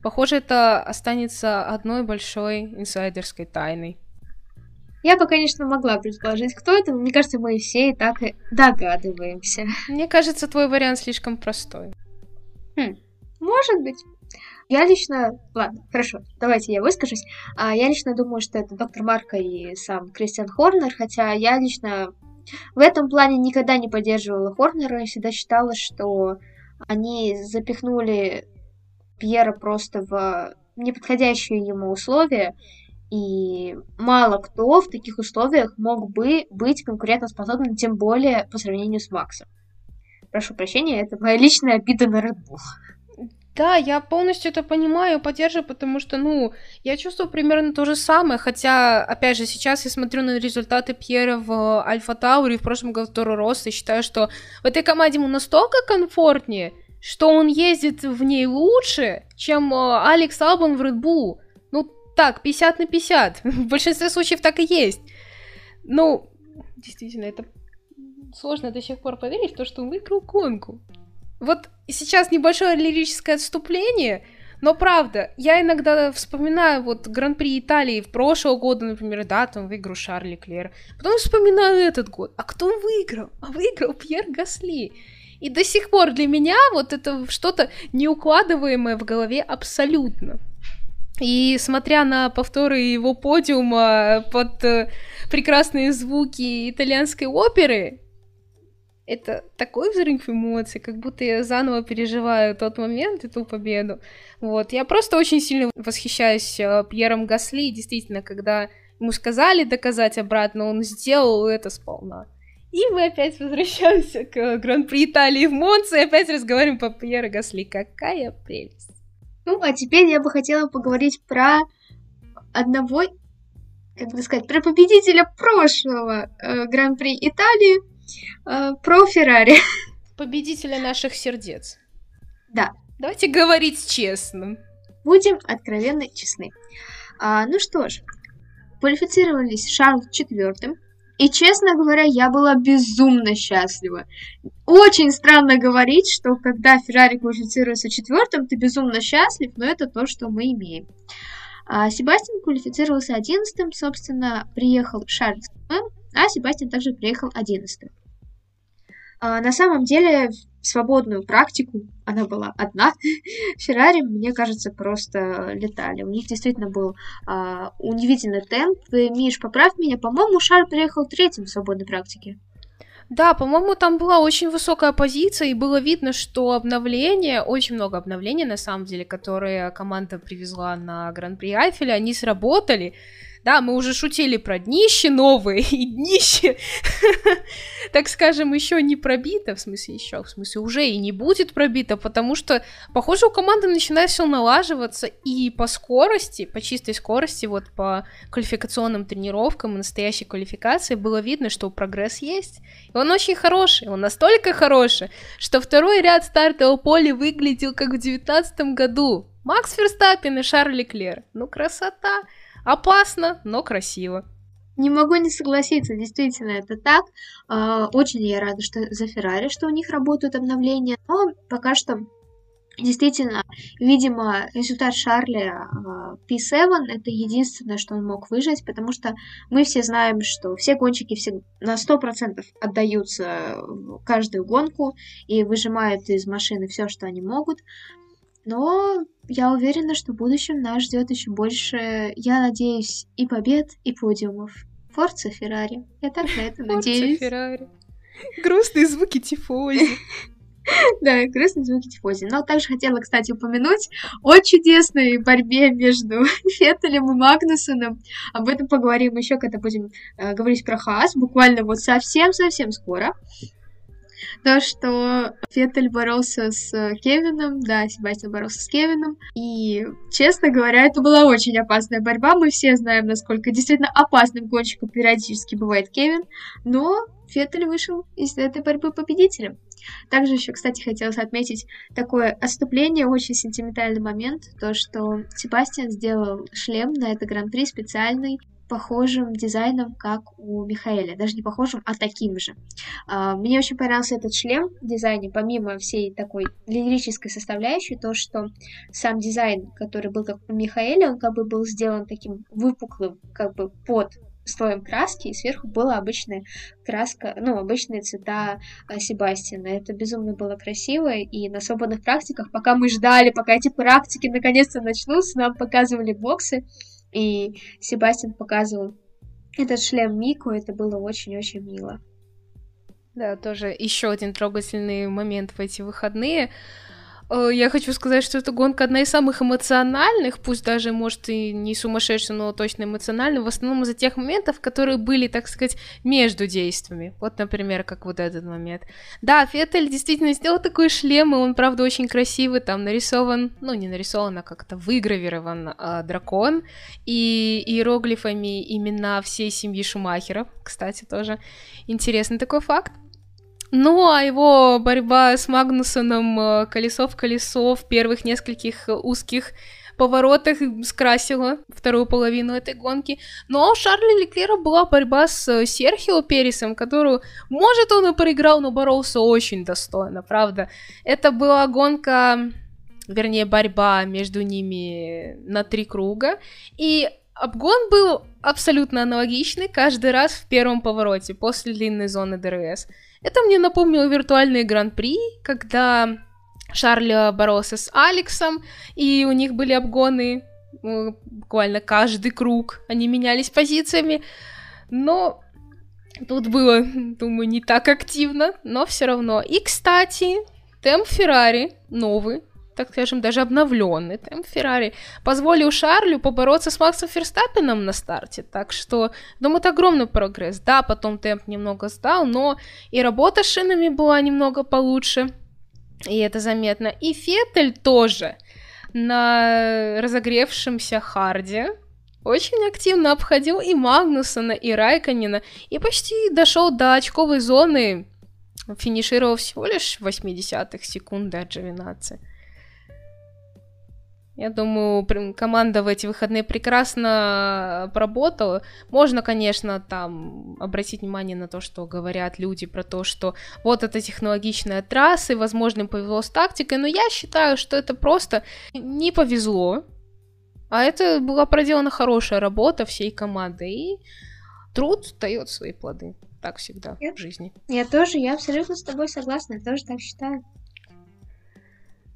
похоже, это останется одной большой инсайдерской тайной.
Я бы, конечно, могла предположить, кто это, но мне кажется, мы все и так и догадываемся.
Мне кажется, твой вариант слишком простой.
Хм, может быть. Я лично... Ладно, хорошо, давайте я выскажусь. А, я лично думаю, что это доктор Марко и сам Кристиан Хорнер, хотя я лично в этом плане никогда не поддерживала Хорнера и всегда считала, что они запихнули Пьера просто в неподходящие ему условия, и мало кто в таких условиях мог бы быть конкурентоспособным, тем более по сравнению с Максом. Прошу прощения, это моя личная обида на Red Bull.
Да, я полностью это понимаю, поддерживаю, потому что, ну, я чувствую примерно то же самое, хотя, опять же, сейчас я смотрю на результаты Пьера в Альфа Тауре, в прошлом году Торо Росс, и считаю, что в этой команде ему настолько комфортнее, что он ездит в ней лучше, чем э, Алекс Албан в Red Bull. Так, 50 на 50. В большинстве случаев так и есть. Ну, действительно, это сложно до сих пор поверить в то, что он выиграл гонку. Вот сейчас небольшое лирическое отступление, но правда, я иногда вспоминаю вот Гран-при Италии в прошлого года, например, да, там выиграл Шарли Клер. Потом вспоминаю этот год. А кто выиграл? А выиграл Пьер Гасли. И до сих пор для меня вот это что-то неукладываемое в голове абсолютно. И смотря на повторы его подиума под э, прекрасные звуки итальянской оперы, это такой взрыв эмоций, как будто я заново переживаю тот момент и ту победу. Вот, я просто очень сильно восхищаюсь э, Пьером Гасли, действительно, когда ему сказали доказать обратно, он сделал это сполна. И мы опять возвращаемся к Гран-при Италии в Монце и опять разговариваем по Пьеру Гасли. Какая прелесть.
Ну, а теперь я бы хотела поговорить про одного, как бы сказать, про победителя прошлого э, Гран-при Италии, э, про Феррари.
Победителя наших сердец.
Да.
Давайте говорить честно.
Будем откровенно честны. А, ну что ж, квалифицировались Шарль четвертым, и, честно говоря, я была безумно счастлива. Очень странно говорить, что когда Феррари квалифицируется четвертым, ты безумно счастлив, но это то, что мы имеем. А Себастьян квалифицировался одиннадцатым, собственно, приехал Шарль а Себастьян также приехал одиннадцатым. А, на самом деле, свободную практику, она была одна, Феррари, мне кажется, просто летали. У них действительно был а, удивительный темп. Миш, поправь меня, по-моему, Шарль приехал третьим в свободной практике.
Да, по-моему, там была очень высокая позиция, и было видно, что обновления, очень много обновлений, на самом деле, которые команда привезла на Гран-при Айфеля, они сработали. Да, мы уже шутили про днище новые, и днище, так скажем, еще не пробито, в смысле еще, в смысле уже и не будет пробито, потому что, похоже, у команды начинает все налаживаться, и по скорости, по чистой скорости, вот по квалификационным тренировкам и настоящей квалификации было видно, что прогресс есть. И он очень хороший, он настолько хороший, что второй ряд стартового поля выглядел как в девятнадцатом году. Макс Ферстаппин и Шарль Леклер. Ну, красота! Опасно, но красиво.
Не могу не согласиться, действительно это так. А, очень я рада, что за Феррари, что у них работают обновления, но пока что Действительно, видимо, результат Шарля а, P7 это единственное, что он мог выжить, потому что мы все знаем, что все гонщики все на 100% отдаются каждую гонку и выжимают из машины все, что они могут. Но я уверена, что в будущем нас ждет еще больше, я надеюсь, и побед, и подиумов. Форца Феррари. Я так на это надеюсь.
Феррари. Грустные звуки тифози.
Да, грустные звуки тифозии. Но также хотела, кстати, упомянуть о чудесной борьбе между Феттелем и Магнусоном. Об этом поговорим еще, когда будем э, говорить про Хаас, буквально вот совсем-совсем скоро. То, что Феттель боролся с Кевином, да, Себастьян боролся с Кевином, и, честно говоря, это была очень опасная борьба, мы все знаем, насколько действительно опасным гонщиком периодически бывает Кевин, но Феттель вышел из этой борьбы победителем. Также еще, кстати, хотелось отметить такое отступление, очень сентиментальный момент, то, что Себастьян сделал шлем на это гран-при специальный, похожим дизайном, как у Михаэля. Даже не похожим, а таким же. А, мне очень понравился этот шлем в дизайне, помимо всей такой лирической составляющей, то, что сам дизайн, который был как у Михаэля, он как бы был сделан таким выпуклым, как бы под слоем краски, и сверху была обычная краска, ну, обычные цвета э, Себастьяна. Это безумно было красиво, и на свободных практиках, пока мы ждали, пока эти практики наконец-то начнутся, нам показывали боксы, и Себастьян показывал этот шлем Мику, это было очень-очень мило.
Да, тоже еще один трогательный момент в эти выходные. Э, я хочу сказать, что эта гонка одна из самых эмоциональных, пусть даже, может, и не сумасшедшая, но точно эмоциональная, в основном из-за тех моментов, которые были, так сказать, между действиями. Вот, например, как вот этот момент. Да, Феттель действительно сделал такой шлем, и он, правда, очень красивый, там нарисован, ну, не нарисован, а как-то выгравирован э, дракон, и иероглифами имена всей семьи Шумахеров, кстати, тоже интересный такой факт. Ну, а его борьба с Магнусоном э, колесо в колесо в первых нескольких узких поворотах скрасила вторую половину этой гонки. Но у Шарля Леклера была борьба с Серхио Пересом, которую, может, он и проиграл, но боролся очень достойно, правда. Это была гонка, вернее, борьба между ними на три круга, и обгон был абсолютно аналогичный каждый раз в первом повороте после длинной зоны ДРС. Это мне напомнило виртуальный гран-при, когда Шарль боролся с Алексом, и у них были обгоны ну, буквально каждый круг, они менялись позициями, но тут было, думаю, не так активно, но все равно. И, кстати, темп Феррари новый, так скажем, даже обновленный темп Феррари позволил Шарлю побороться с Максом Ферстаппином на старте. Так что, думаю, это огромный прогресс. Да, потом темп немного сдал, но и работа с шинами была немного получше. И это заметно. И Феттель тоже на разогревшемся харде очень активно обходил и Магнусона, и Райканина, и почти дошел до очковой зоны, финишировал всего лишь в 80-х секунд до Джовинации. Я думаю, команда в эти выходные прекрасно поработала. Можно, конечно, там обратить внимание на то, что говорят люди про то, что вот это технологичная трасса, и, возможно, им повезло с тактикой, но я считаю, что это просто не повезло, а это была проделана хорошая работа всей команды, и труд дает свои плоды. Так всегда я, в жизни.
Я тоже, я абсолютно с тобой согласна, я тоже так считаю.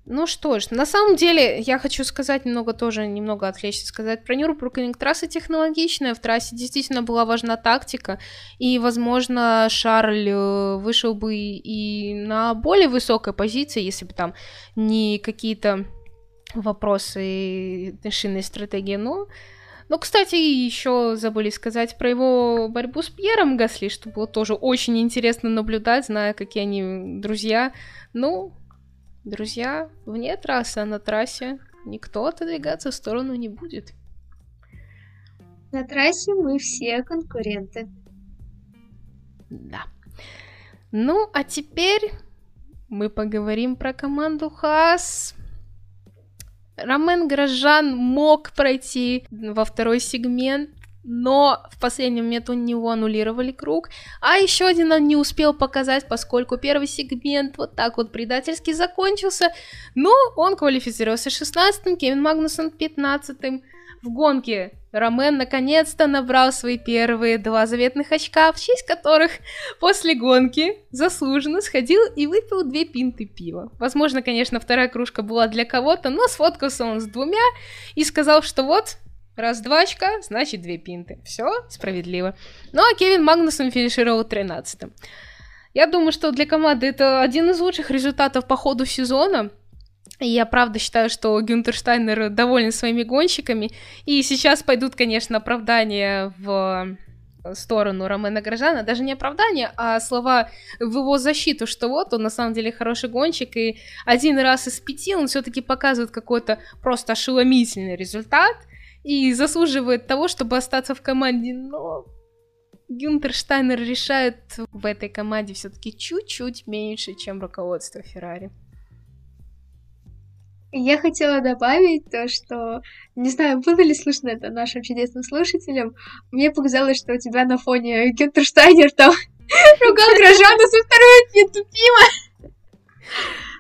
Ну что ж, на самом деле я хочу сказать немного тоже, немного отвлечься, сказать про Нюрнбургинг. Трасса технологичная, в трассе действительно была важна тактика, и, возможно, Шарль э, вышел бы и на более высокой позиции, если бы там не какие-то вопросы шинной стратегии, но... Ну, кстати, еще забыли сказать про его борьбу с Пьером Гасли, что было тоже очень интересно наблюдать, зная, какие они друзья. Ну, Друзья, вне трассы, а на трассе никто отодвигаться в сторону не будет.
На трассе мы все конкуренты.
Да. Ну, а теперь мы поговорим про команду Хас. Ромен Грожан мог пройти во второй сегмент, но в последний момент у него аннулировали круг, а еще один он не успел показать, поскольку первый сегмент вот так вот предательски закончился, но он квалифицировался 16-м, Кевин Магнусон 15-м. В гонке Ромен наконец-то набрал свои первые два заветных очка, в честь которых после гонки заслуженно сходил и выпил две пинты пива. Возможно, конечно, вторая кружка была для кого-то, но сфоткался он с двумя и сказал, что вот, Раз два очка, значит две пинты. Все справедливо. Ну а Кевин Магнусон финишировал 13-м. Я думаю, что для команды это один из лучших результатов по ходу сезона. И я правда считаю, что Гюнтер Штайнер доволен своими гонщиками. И сейчас пойдут, конечно, оправдания в сторону Ромена Грожана, даже не оправдание, а слова в его защиту, что вот он на самом деле хороший гонщик, и один раз из пяти он все-таки показывает какой-то просто ошеломительный результат и заслуживает того, чтобы остаться в команде, но Гюнтер Штайнер решает в этой команде все-таки чуть-чуть меньше, чем руководство Феррари.
Я хотела добавить то, что, не знаю, было ли слышно это нашим чудесным слушателям, мне показалось, что у тебя на фоне Гюнтерштайнер там ругал Грожану со второй не тупила.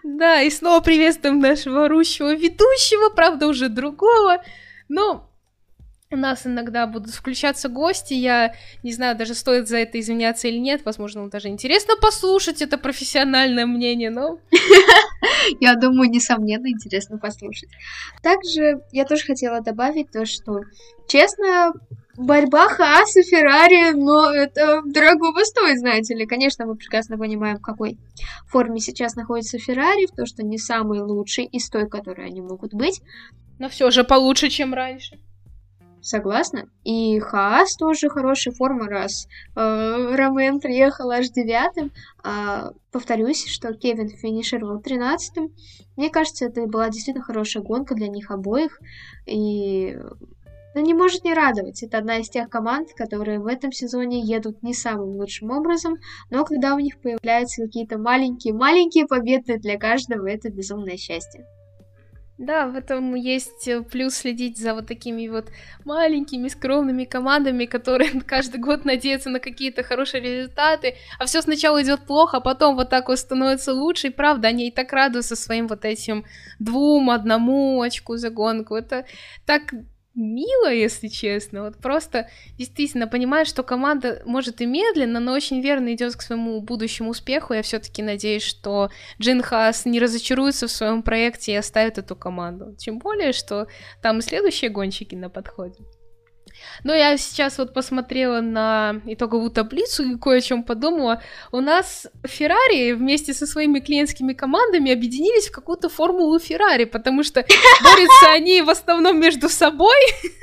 Да, и снова приветствуем нашего орущего ведущего, правда, уже другого, но у нас иногда будут включаться гости, я не знаю, даже стоит за это извиняться или нет, возможно, вам даже интересно послушать это профессиональное мнение, но...
Я думаю, несомненно, интересно послушать. Также я тоже хотела добавить то, что, честно, борьба Хаас и Феррари, но это дорогого стоит, знаете ли. Конечно, мы прекрасно понимаем, в какой форме сейчас находится Феррари, в то, что не самый лучший из той, которые они могут быть.
Но все же получше, чем раньше
согласна. И Хаас тоже хорошая форма, раз э, Ромен приехал аж девятым. А, повторюсь, что Кевин финишировал тринадцатым. Мне кажется, это была действительно хорошая гонка для них обоих. И ну, не может не радовать. Это одна из тех команд, которые в этом сезоне едут не самым лучшим образом, но когда у них появляются какие-то маленькие-маленькие победы для каждого, это безумное счастье.
Да, в этом есть э, плюс следить за вот такими вот маленькими скромными командами, которые каждый год надеются на какие-то хорошие результаты, а все сначала идет плохо, а потом вот так вот становится лучше, и правда, они и так радуются своим вот этим двум, одному очку за гонку. Это так мило, если честно. Вот просто действительно понимаешь, что команда может и медленно, но очень верно идет к своему будущему успеху. Я все-таки надеюсь, что Джин Хас не разочаруется в своем проекте и оставит эту команду. Тем более, что там и следующие гонщики на подходе. Но я сейчас вот посмотрела на итоговую таблицу и кое о чем подумала. У нас Феррари вместе со своими клиентскими командами объединились в какую-то формулу Феррари, потому что борются они в основном между собой,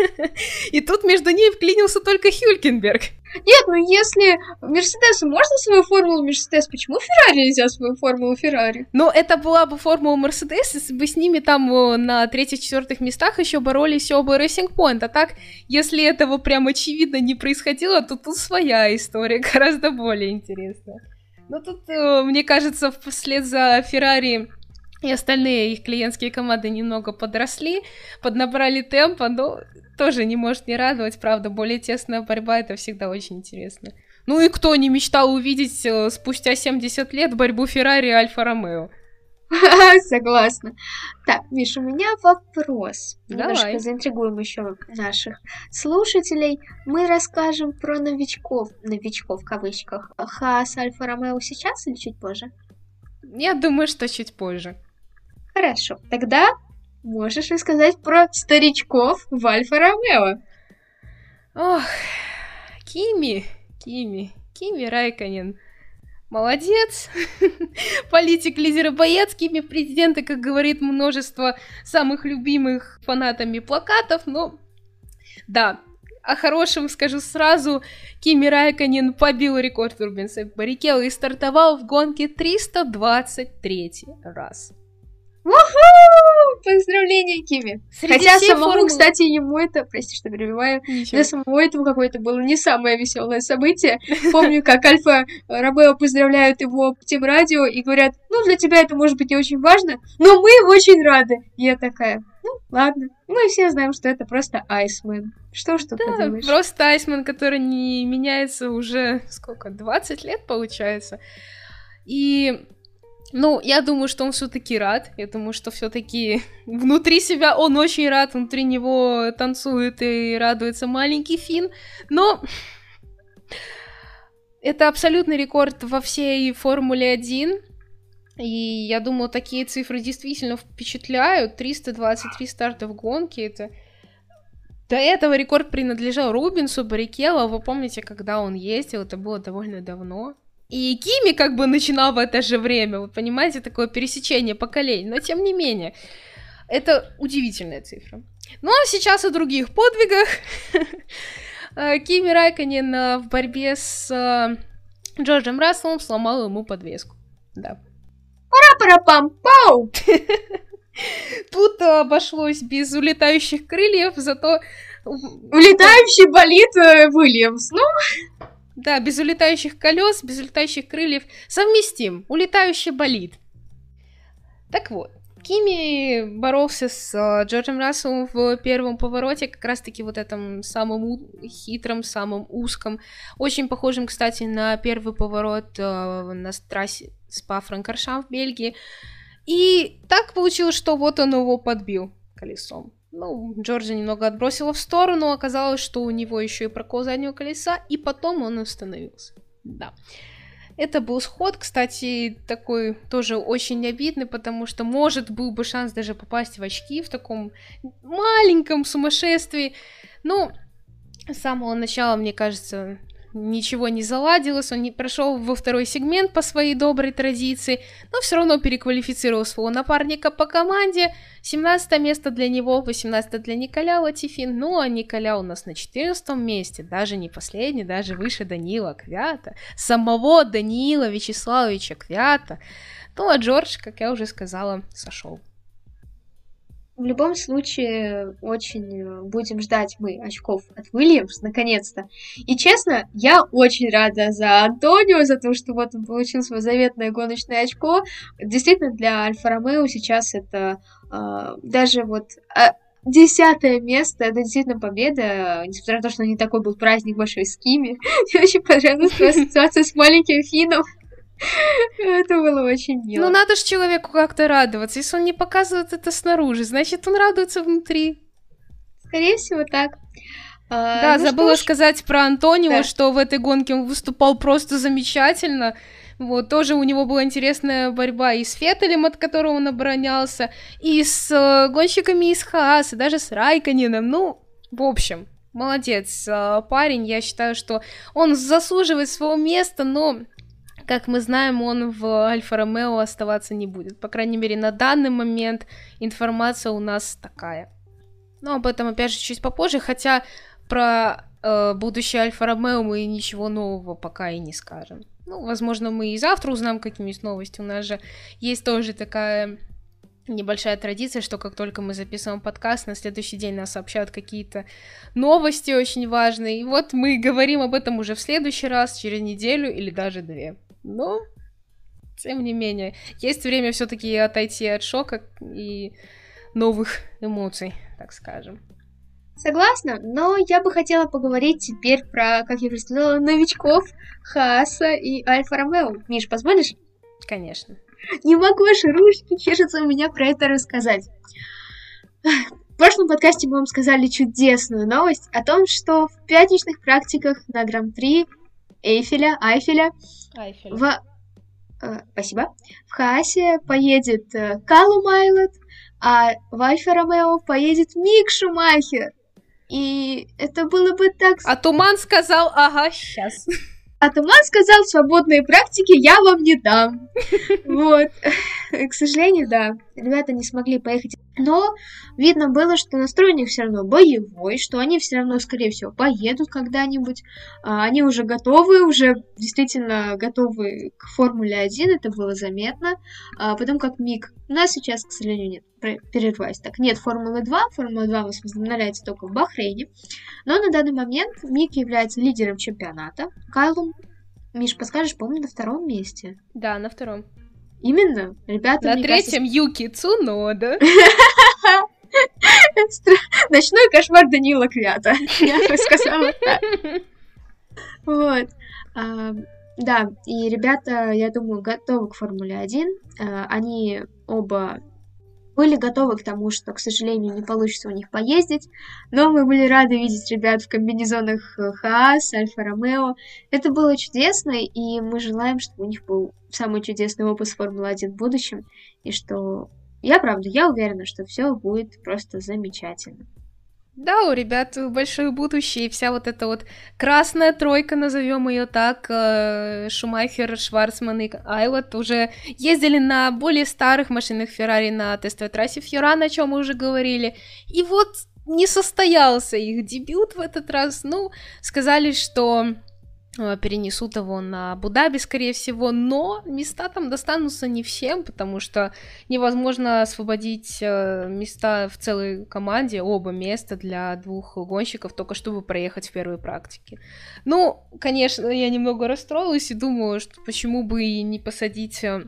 и тут между ними вклинился только Хюлькенберг.
Нет, ну если Мерседесу можно свою формулу Мерседес, почему Феррари нельзя свою формулу Феррари?
Ну, это была бы формула Мерседес, если бы с ними там э, на третьих-четвертых местах еще боролись оба Racing Point. А так, если этого прям очевидно не происходило, то тут своя история, гораздо более интересная. Ну, тут, э, мне кажется, вслед за Феррари и остальные их клиентские команды немного подросли, поднабрали темпа, но тоже не может не радовать, правда, более тесная борьба, это всегда очень интересно. Ну и кто не мечтал увидеть э, спустя 70 лет борьбу Феррари и Альфа-Ромео?
Согласна. Так, Миша, у меня вопрос. Давай. Немножко заинтригуем еще наших слушателей. Мы расскажем про новичков, новичков в кавычках, Хас Альфа Ромео сейчас или чуть позже?
Я думаю, что чуть позже.
Хорошо, тогда можешь рассказать про старичков в Альфа-Ромео.
Ох, Кими, Кими, Кими Райконен. Молодец. Политик, лидер и боец, Кими президента, как говорит множество самых любимых фанатами плакатов, но да, о хорошем скажу сразу. Кими Райконен побил рекорд Рубинса Баррикелла и стартовал в гонке 323 раз.
Поздравления, Кими! Среди Хотя самому, формулы... кстати, ему это, прости, что перебиваю, Ничего. для самого этого какое-то было не самое веселое событие. Помню, как Альфа Ромео поздравляют его по тем радио и говорят, ну, для тебя это может быть не очень важно, но мы очень рады. И я такая, ну, ладно. Мы все знаем, что это просто Айсмен. Что ж тут да, поделаешь?
просто Айсмен, который не меняется уже, сколько, 20 лет, получается. И ну, я думаю, что он все-таки рад. Я думаю, что все-таки внутри себя он очень рад, внутри него танцует и радуется маленький Фин. Но это абсолютный рекорд во всей Формуле 1. И я думаю, такие цифры действительно впечатляют. 323 старта в гонке, это... До этого рекорд принадлежал Рубинсу, Баррикелло. Вы помните, когда он ездил, это было довольно давно. И Кими как бы начинал в это же время, вы понимаете, такое пересечение поколений, но тем не менее, это удивительная цифра. Ну а сейчас о других подвигах. Э, Кими Райконен э, в борьбе с э, Джорджем Расселом сломал ему подвеску. Да.
Пара-пара-пам-пау!
Тут обошлось без улетающих крыльев, зато...
Улетающий болит Уильямс, ну...
Да, без улетающих колес, без улетающих крыльев. Совместим. Улетающий болит. Так вот, Кими боролся с uh, Джорджем Расселом в первом повороте, как раз-таки вот этом самом хитром, самом узком, очень похожим, кстати, на первый поворот uh, на трассе Спа-Франкоршам в Бельгии. И так получилось, что вот он его подбил колесом. Ну, Джорджа немного отбросила в сторону, оказалось, что у него еще и прокол заднего колеса, и потом он остановился. Да. Это был сход, кстати, такой тоже очень обидный, потому что, может, был бы шанс даже попасть в очки в таком маленьком сумасшествии. Ну, с самого начала, мне кажется, ничего не заладилось, он не прошел во второй сегмент по своей доброй традиции, но все равно переквалифицировал своего напарника по команде. 17 место для него, 18 для Николя Латифин. Ну, а Николя у нас на 14 месте, даже не последний, даже выше Данила Квята, самого Данила Вячеславовича Квята. Ну, а Джордж, как я уже сказала, сошел.
В любом случае, очень э, будем ждать мы очков от Уильямс, наконец-то. И честно, я очень рада за Антонио, за то, что вот он получил свое заветное гоночное очко. Действительно, для Альфа Ромео сейчас это э, даже вот э, десятое место, это действительно победа, несмотря на то, что не такой был праздник большой с Кими. Мне очень понравилась ассоциация с маленьким Фином. Это было очень мило.
Ну, надо же человеку как-то радоваться. Если он не показывает это снаружи, значит, он радуется внутри.
Скорее всего, так.
А, да, ну забыла сказать про Антонио, да. что в этой гонке он выступал просто замечательно. Вот, тоже у него была интересная борьба и с Феттелем, от которого он оборонялся, и с э, гонщиками из Хаас, и даже с Райканином. Ну, в общем, молодец э, парень. Я считаю, что он заслуживает своего места, но как мы знаем, он в Альфа-Ромео оставаться не будет. По крайней мере, на данный момент информация у нас такая. Но об этом, опять же, чуть попозже, хотя про э, будущее Альфа-Ромео мы ничего нового пока и не скажем. Ну, возможно, мы и завтра узнаем какие-нибудь новости. У нас же есть тоже такая небольшая традиция, что как только мы записываем подкаст, на следующий день нас сообщают какие-то новости очень важные. И вот мы говорим об этом уже в следующий раз, через неделю или даже две. Но, тем не менее, есть время все-таки отойти от шока и новых эмоций, так скажем.
Согласна, но я бы хотела поговорить теперь про, как я уже сказала, новичков Хааса и Альфа Ромео. Миш, позволишь?
Конечно.
Не могу, аж ручки чешутся у меня про это рассказать. В прошлом подкасте мы вам сказали чудесную новость о том, что в пятничных практиках на Гран-при Эйфеля, Айфеля, Айфеля. в... Э, спасибо. В Хаасе поедет э, Калу Майлот, а в Альфа Ромео поедет Мик Шумахер. И это было бы так...
А Туман сказал, ага, сейчас.
А Туман сказал, свободные практики я вам не дам. Вот. К сожалению, да, ребята не смогли поехать. Но видно было, что настрой у них все равно боевой, что они все равно, скорее всего, поедут когда-нибудь. А, они уже готовы, уже действительно готовы к Формуле 1, это было заметно. А потом как Мик. У нас сейчас, к сожалению, нет перерваюсь так. Нет Формулы 2, Формула 2 возобновляется только в Бахрейне, но на данный момент Мик является лидером чемпионата. Кайлум, Миш, подскажешь, по-моему, на втором месте.
Да, на втором.
Именно, ребята,
На третьем кажется... Юки Цунода.
Ночной кошмар Данила Квята. Я бы сказала так. Вот. Да, и ребята, я думаю, готовы к Формуле 1. А, они оба были готовы к тому, что, к сожалению, не получится у них поездить, но мы были рады видеть ребят в комбинезонах э, Хаас, Альфа Ромео. Это было чудесно, и мы желаем, чтобы у них был самый чудесный с Формулы-1 в будущем, и что... Я, правда, я уверена, что все будет просто замечательно.
Да, у ребят большое будущее, и вся вот эта вот красная тройка, назовем ее так, э, Шумахер, Шварцман и Айлот уже ездили на более старых машинах Феррари на тестовой трассе Фьюран, о чем мы уже говорили. И вот не состоялся их дебют в этот раз. Ну, сказали, что перенесут его на Абу-Даби, скорее всего, но места там достанутся не всем, потому что невозможно освободить э, места в целой команде, оба места для двух гонщиков, только чтобы проехать в первой практике. Ну, конечно, я немного расстроилась и думаю, что почему бы и не посадить э,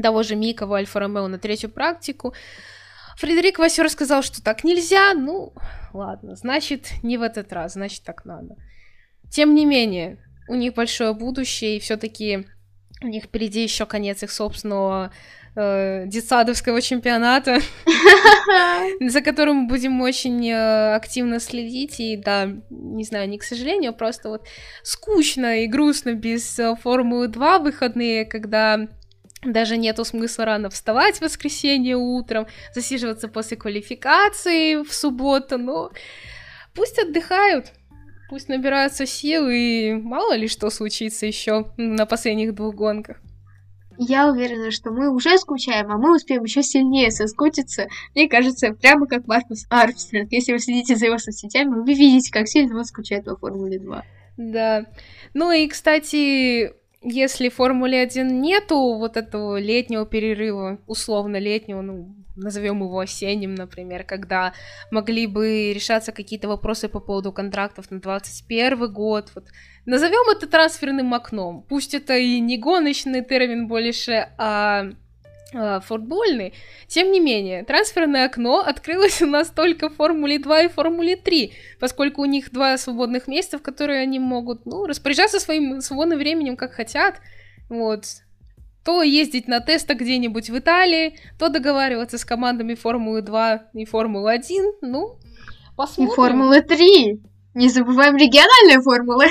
того же Мика в Альфа-Ромео на третью практику. Фредерик Васер сказал, что так нельзя, ну, ладно, значит, не в этот раз, значит, так надо. Тем не менее, у них большое будущее, и все-таки у них впереди еще конец их собственного э, детсадовского чемпионата, за которым мы будем очень э, активно следить. И да, не знаю, не к сожалению, просто вот скучно и грустно без э, Формулы 2 выходные, когда даже нету смысла рано вставать в воскресенье утром, засиживаться после квалификации в субботу, но пусть отдыхают пусть набираются сил, и мало ли что случится еще на последних двух гонках.
Я уверена, что мы уже скучаем, а мы успеем еще сильнее соскучиться. Мне кажется, прямо как Маркус Армстронг. Если вы следите за его соцсетями, вы видите, как сильно он скучает по Формуле 2.
Да. Ну и, кстати, если в Формуле 1 нету вот этого летнего перерыва, условно летнего, ну, назовем его осенним, например, когда могли бы решаться какие-то вопросы по поводу контрактов на 21 год. Вот. Назовем это трансферным окном. Пусть это и не гоночный термин больше, а, а футбольный. Тем не менее, трансферное окно открылось у нас только в Формуле 2 и Формуле 3, поскольку у них два свободных места, в которые они могут ну, распоряжаться своим свободным временем как хотят. Вот то ездить на тесты где-нибудь в Италии, то договариваться с командами Формулы 2 и Формулы 1. Ну,
посмотрим. И Формулы 3. Не забываем региональные формулы.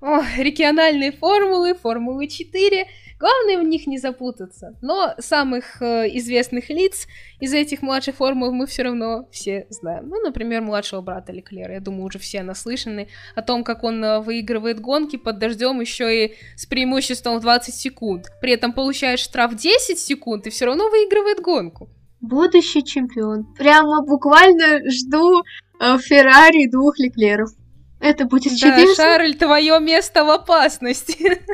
О, региональные формулы, Формулы 4. Главное в них не запутаться. Но самых э, известных лиц из этих младших формул мы все равно все знаем. Ну, например, младшего брата Леклера. Я думаю, уже все наслышаны о том, как он э, выигрывает гонки под дождем еще и с преимуществом в 20 секунд. При этом получает штраф 10 секунд и все равно выигрывает гонку.
Будущий чемпион. Прямо буквально жду э, Феррари двух Леклеров. Это будет
да, Шарль, твое место в опасности.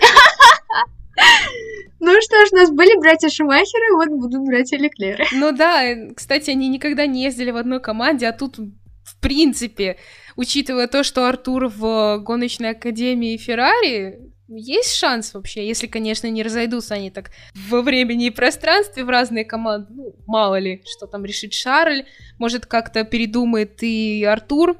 Ну что ж, у нас были братья Шумахеры, вот будут братья Леклеры.
Ну да, кстати, они никогда не ездили в одной команде, а тут, в принципе, учитывая то, что Артур в гоночной академии Феррари, есть шанс вообще, если, конечно, не разойдутся они так во времени и пространстве в разные команды. Ну, мало ли, что там решит Шарль. Может, как-то передумает и Артур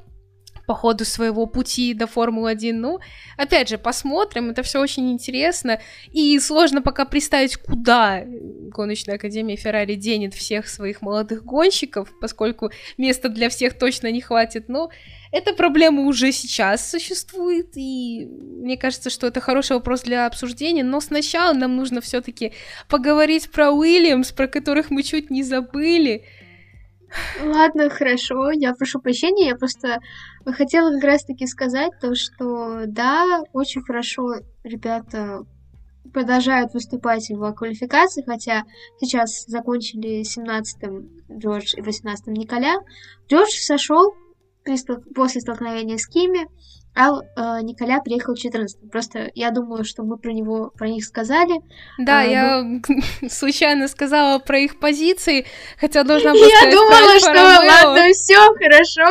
по ходу своего пути до Формулы-1. Ну, опять же, посмотрим, это все очень интересно. И сложно пока представить, куда гоночная академия Феррари денет всех своих молодых гонщиков, поскольку места для всех точно не хватит. Но эта проблема уже сейчас существует, и мне кажется, что это хороший вопрос для обсуждения, но сначала нам нужно все-таки поговорить про Уильямс, про которых мы чуть не забыли.
Ладно, хорошо, я прошу прощения, я просто хотела как раз-таки сказать то, что да, очень хорошо ребята продолжают выступать в квалификации, хотя сейчас закончили 17-м Джордж и 18-м Николя. Джордж сошел после столкновения с Кими, а э, Николя приехал 14 Просто я думала, что мы про него, про них сказали.
Да, а, я ну... случайно сказала про их позиции, хотя должна была
Я думала, что ладно, все хорошо,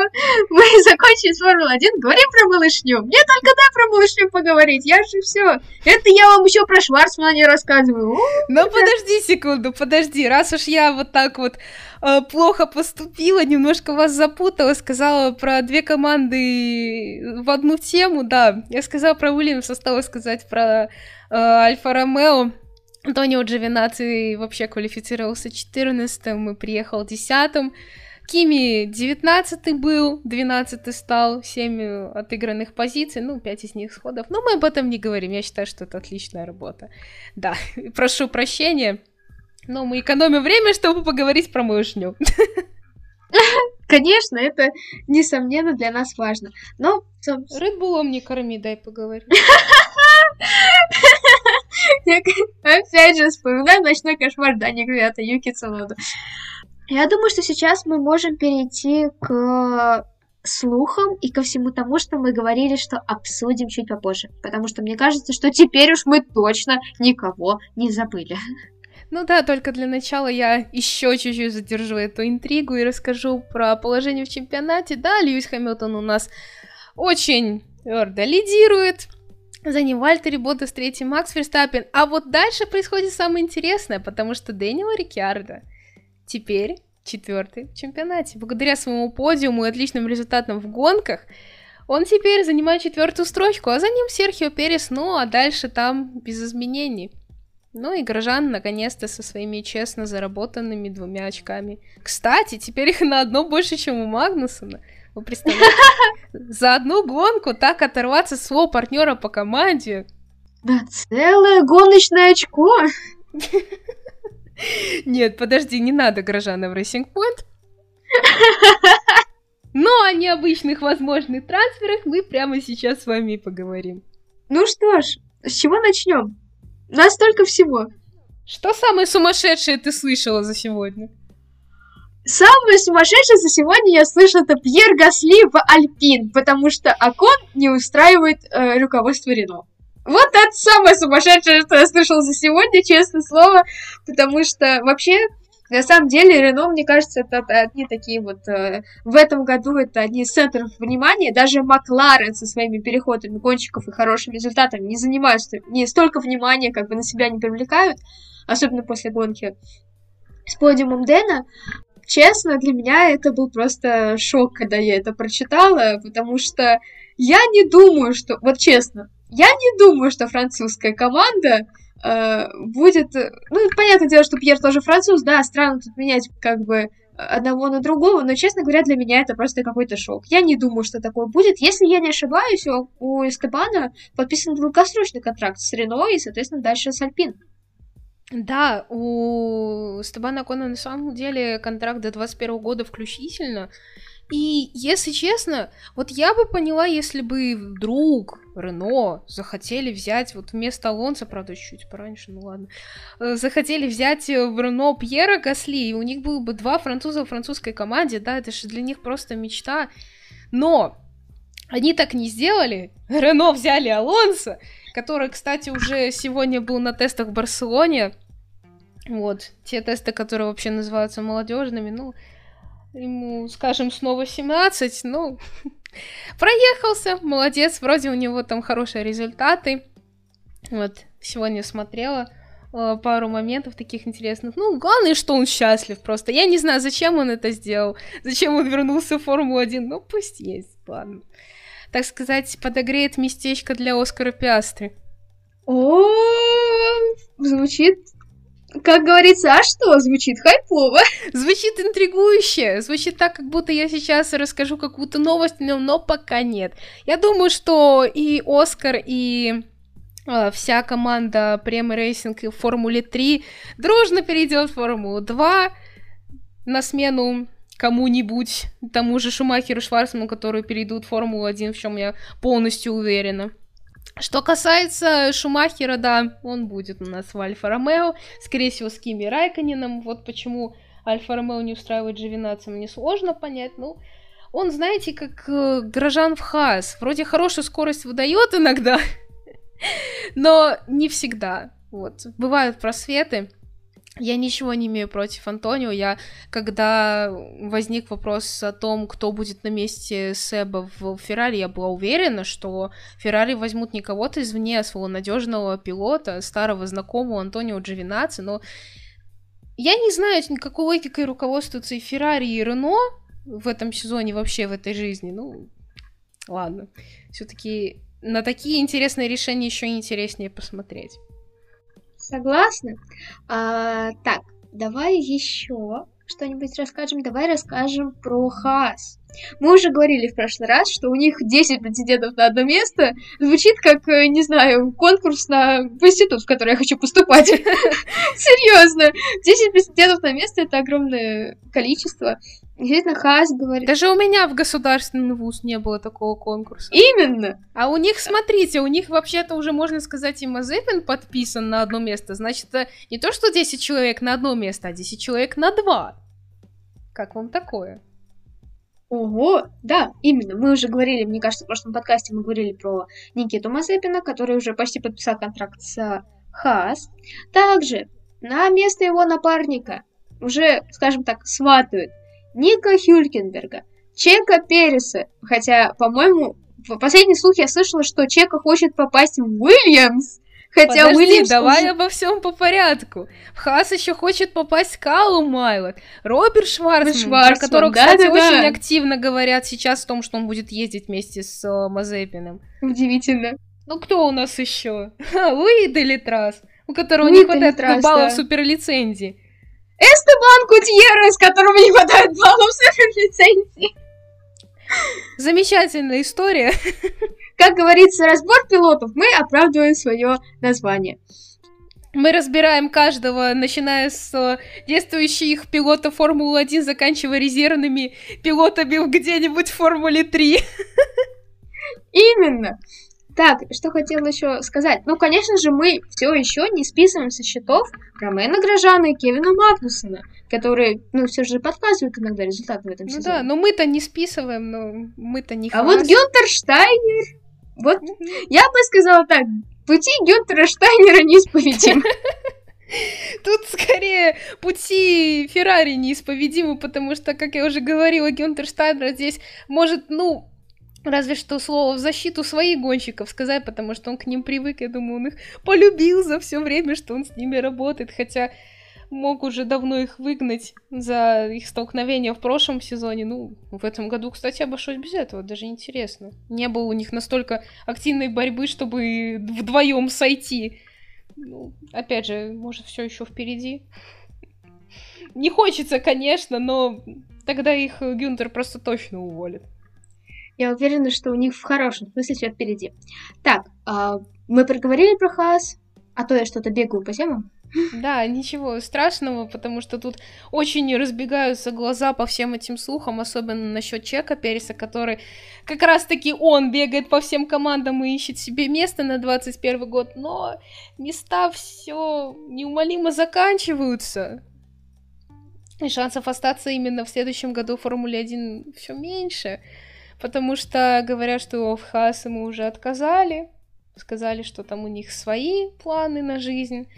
мы закончили с Формулой 1, говорим про малышню. Мне только да про малышню поговорить, я же все. Это я вам еще про Шварцмана не рассказываю.
Ну подожди секунду, подожди, раз уж я вот так вот плохо поступила, немножко вас запутала, сказала про две команды в одну тему, да. Я сказала про Уильямс, осталось сказать про э, Альфа Ромео. Антонио Джовинаци вообще квалифицировался 14-м и приехал 10-м. Кими 19 был, 12 стал, 7 отыгранных позиций, ну, 5 из них сходов. Но мы об этом не говорим, я считаю, что это отличная работа. Да, прошу прощения, но мы экономим время, чтобы поговорить про малышню.
Конечно, это, несомненно, для нас важно. Но...
Редбулом не корми, дай поговорить.
Опять же вспоминаю ночной кошмар Дани Гвята, Юки Цунода. Я думаю, что сейчас мы можем перейти к слухам и ко всему тому, что мы говорили, что обсудим чуть попозже. Потому что мне кажется, что теперь уж мы точно никого не забыли.
Ну да, только для начала я еще чуть-чуть задержу эту интригу и расскажу про положение в чемпионате. Да, Льюис Хэмилтон у нас очень твердо лидирует. За ним Вальтери Ботас, третий Макс Верстаппин. А вот дальше происходит самое интересное, потому что Дэниел Рикьярдо теперь четвертый в чемпионате. Благодаря своему подиуму и отличным результатам в гонках, он теперь занимает четвертую строчку, а за ним Серхио Перес, ну а дальше там без изменений. Ну и Грожан наконец-то со своими честно заработанными двумя очками. Кстати, теперь их на одно больше, чем у Магнусона. Вы представляете? За одну гонку так оторваться своего партнера по команде.
Да, целое гоночное очко.
Нет, подожди, не надо Грожана в Racing Point. Но о необычных возможных трансферах мы прямо сейчас с вами поговорим.
Ну что ж, с чего начнем? Настолько всего.
Что самое сумасшедшее ты слышала за сегодня?
Самое сумасшедшее за сегодня я слышала это Пьер Гасли в Альпин, потому что Акон не устраивает э, руководство Рено. Вот это самое сумасшедшее, что я слышала за сегодня, честное слово, потому что вообще на самом деле, Рено, мне кажется, это одни такие вот... Э, в этом году это одни из центров внимания. Даже Макларен со своими переходами гонщиков и хорошими результатами не занимаются, не столько внимания как бы на себя не привлекают, особенно после гонки с подиумом Дэна. Честно, для меня это был просто шок, когда я это прочитала, потому что я не думаю, что... Вот честно, я не думаю, что французская команда будет... Ну, понятное дело, что Пьер тоже француз, да, странно тут менять как бы одного на другого, но, честно говоря, для меня это просто какой-то шок. Я не думаю, что такое будет. Если я не ошибаюсь, у Эстебана подписан долгосрочный контракт с Рено и, соответственно, дальше с Альпин.
Да, у Стебана Кона на самом деле контракт до 21 года включительно. И, если честно, вот я бы поняла, если бы вдруг Рено захотели взять, вот вместо Алонса, правда, чуть пораньше, ну ладно, э, захотели взять э, в Рено Пьера Гасли, и у них было бы два француза в французской команде, да, это же для них просто мечта. Но они так не сделали. Рено взяли Алонса, который, кстати, уже сегодня был на тестах в Барселоне. Вот, те тесты, которые вообще называются молодежными, ну, ему, скажем, снова 17, ну, проехался, молодец, вроде у него там хорошие результаты. Вот, сегодня смотрела э, пару моментов таких интересных. Ну, главное, что он счастлив просто. Я не знаю, зачем он это сделал, зачем он вернулся в Формулу-1, ну, пусть есть, ладно. Так сказать, подогреет местечко для Оскара Пиастри.
О, звучит как говорится, а что? Звучит хайпово.
Звучит интригующе. Звучит так, как будто я сейчас расскажу какую-то новость, но, но пока нет. Я думаю, что и Оскар, и э, вся команда Prema Racing в Формуле 3 дружно перейдет в Формулу 2 на смену кому-нибудь, тому же Шумахеру Шварцману, которые перейдут в Формулу 1, в чем я полностью уверена. Что касается Шумахера, да, он будет у нас в Альфа-Ромео, скорее всего, с Кими Райконином. Вот почему Альфа-Ромео не устраивает Джовинаци, мне сложно понять. Ну, он, знаете, как э, Грожан в Хас. Вроде хорошую скорость выдает иногда, но не всегда. Вот, бывают просветы. Я ничего не имею против Антонио. Я, когда возник вопрос о том, кто будет на месте Себа в Феррари, я была уверена, что Феррари возьмут не кого-то извне, а своего надежного пилота, старого знакомого Антонио Джовинаци, но я не знаю, какой логикой руководствуются и Феррари, и Рено в этом сезоне, вообще в этой жизни. Ну, ладно. Все-таки на такие интересные решения еще интереснее посмотреть.
Согласна. А, так, давай еще что-нибудь расскажем. Давай расскажем про Хас. Мы уже говорили в прошлый раз, что у них 10 претендентов на одно место. Звучит как, э, не знаю, конкурс на в институт, в который я хочу поступать. Серьезно. 10 претендентов на место это огромное количество. Действительно, Хас говорит.
Даже у меня в государственный вуз не было такого конкурса.
Именно.
А у них, смотрите, у них вообще-то уже, можно сказать, и Мазепин подписан на одно место. Значит, это не то, что 10 человек на одно место, а 10 человек на два. Как вам такое?
Ого, да, именно. Мы уже говорили, мне кажется, в прошлом подкасте мы говорили про Никиту Мазепина, который уже почти подписал контракт с Хас. Также на место его напарника уже, скажем так, сватают Ника Хюлькенберга, Чека Переса. Хотя, по-моему, в последний слух я слышала, что Чека хочет попасть в Уильямс. Хотя
Подожди,
Уильямс
давай
уже-
обо всем по порядку. Хас еще хочет попасть Калу Майлот, Роберт Шварцман, про
Шварцман,
которого, кстати,
да-да-да.
очень активно говорят сейчас о том, что он будет ездить вместе с э, Мазепиным.
Удивительно.
Ну кто у нас еще? Луи Делитрас, у которого
Луи
не хватает
Делитрас,
баллов
да.
суперлицензии.
Эстебан Кутьеррес, которому не хватает баллов лицензии.
Замечательная история.
Как говорится, разбор пилотов, мы оправдываем свое название.
Мы разбираем каждого, начиная с э, действующих пилотов Формулы-1, заканчивая резервными пилотами где-нибудь в Формуле 3.
Именно. Так, что хотела еще сказать. Ну, конечно же, мы все еще не списываем со счетов Ромена Грожана и Кевина Магнусона, которые, ну, все же подсказывают иногда результаты в этом
Ну
сезоне.
да, но мы-то не списываем, но мы-то не
А вот. Гюнтер Штайнер, вот я бы сказала так, пути Гюнтера Штайнера неисповедимы.
Тут скорее пути Феррари неисповедимы, потому что, как я уже говорила, Гюнтер Штайнер здесь может, ну, разве что слово в защиту своих гонщиков сказать, потому что он к ним привык, я думаю, он их полюбил за все время, что он с ними работает, хотя мог уже давно их выгнать за их столкновение в прошлом сезоне. Ну, в этом году, кстати, обошлось без этого, даже интересно. Не было у них настолько активной борьбы, чтобы вдвоем сойти. Ну, опять же, может, все еще впереди. Не хочется, конечно, но тогда их Гюнтер просто точно уволит.
Я уверена, что у них в хорошем смысле все впереди. Так, а, мы проговорили про Хаас, а то я что-то бегаю по темам.
Да, ничего страшного, потому что тут очень разбегаются глаза по всем этим слухам, особенно насчет Чека Переса, который как раз-таки он бегает по всем командам и ищет себе место на 21 год, но места все неумолимо заканчиваются. И шансов остаться именно в следующем году в Формуле 1 все меньше, потому что говорят, что в Хаас ему уже отказали, сказали, что там у них свои планы на жизнь.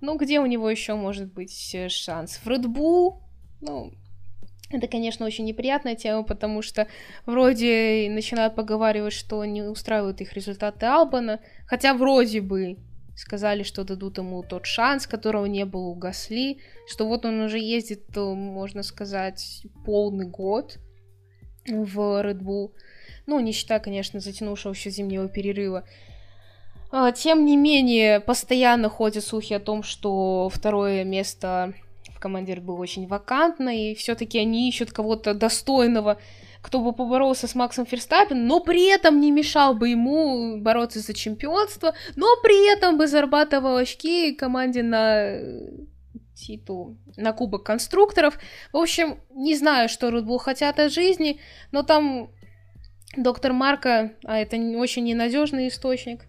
Ну, где у него еще может быть э, шанс? В Bull? Ну, это, конечно, очень неприятная тема, потому что вроде начинают поговаривать, что не устраивают их результаты Албана, хотя вроде бы сказали, что дадут ему тот шанс, которого не было у Гасли, что вот он уже ездит, можно сказать, полный год в Red Bull. Ну, не считая, конечно, затянувшегося зимнего перерыва. А, Тем не менее, постоянно ходят слухи о том, что второе место в команде Red Bull очень вакантно, и все-таки они ищут кого-то достойного, кто бы поборолся с Максом Ферстаппеном, но при этом не мешал бы ему бороться за чемпионство, но при этом бы зарабатывал очки команде на титул, на Кубок конструкторов. В общем, не знаю, что Bull хотят от жизни, но там доктор Марка, а это очень ненадежный источник,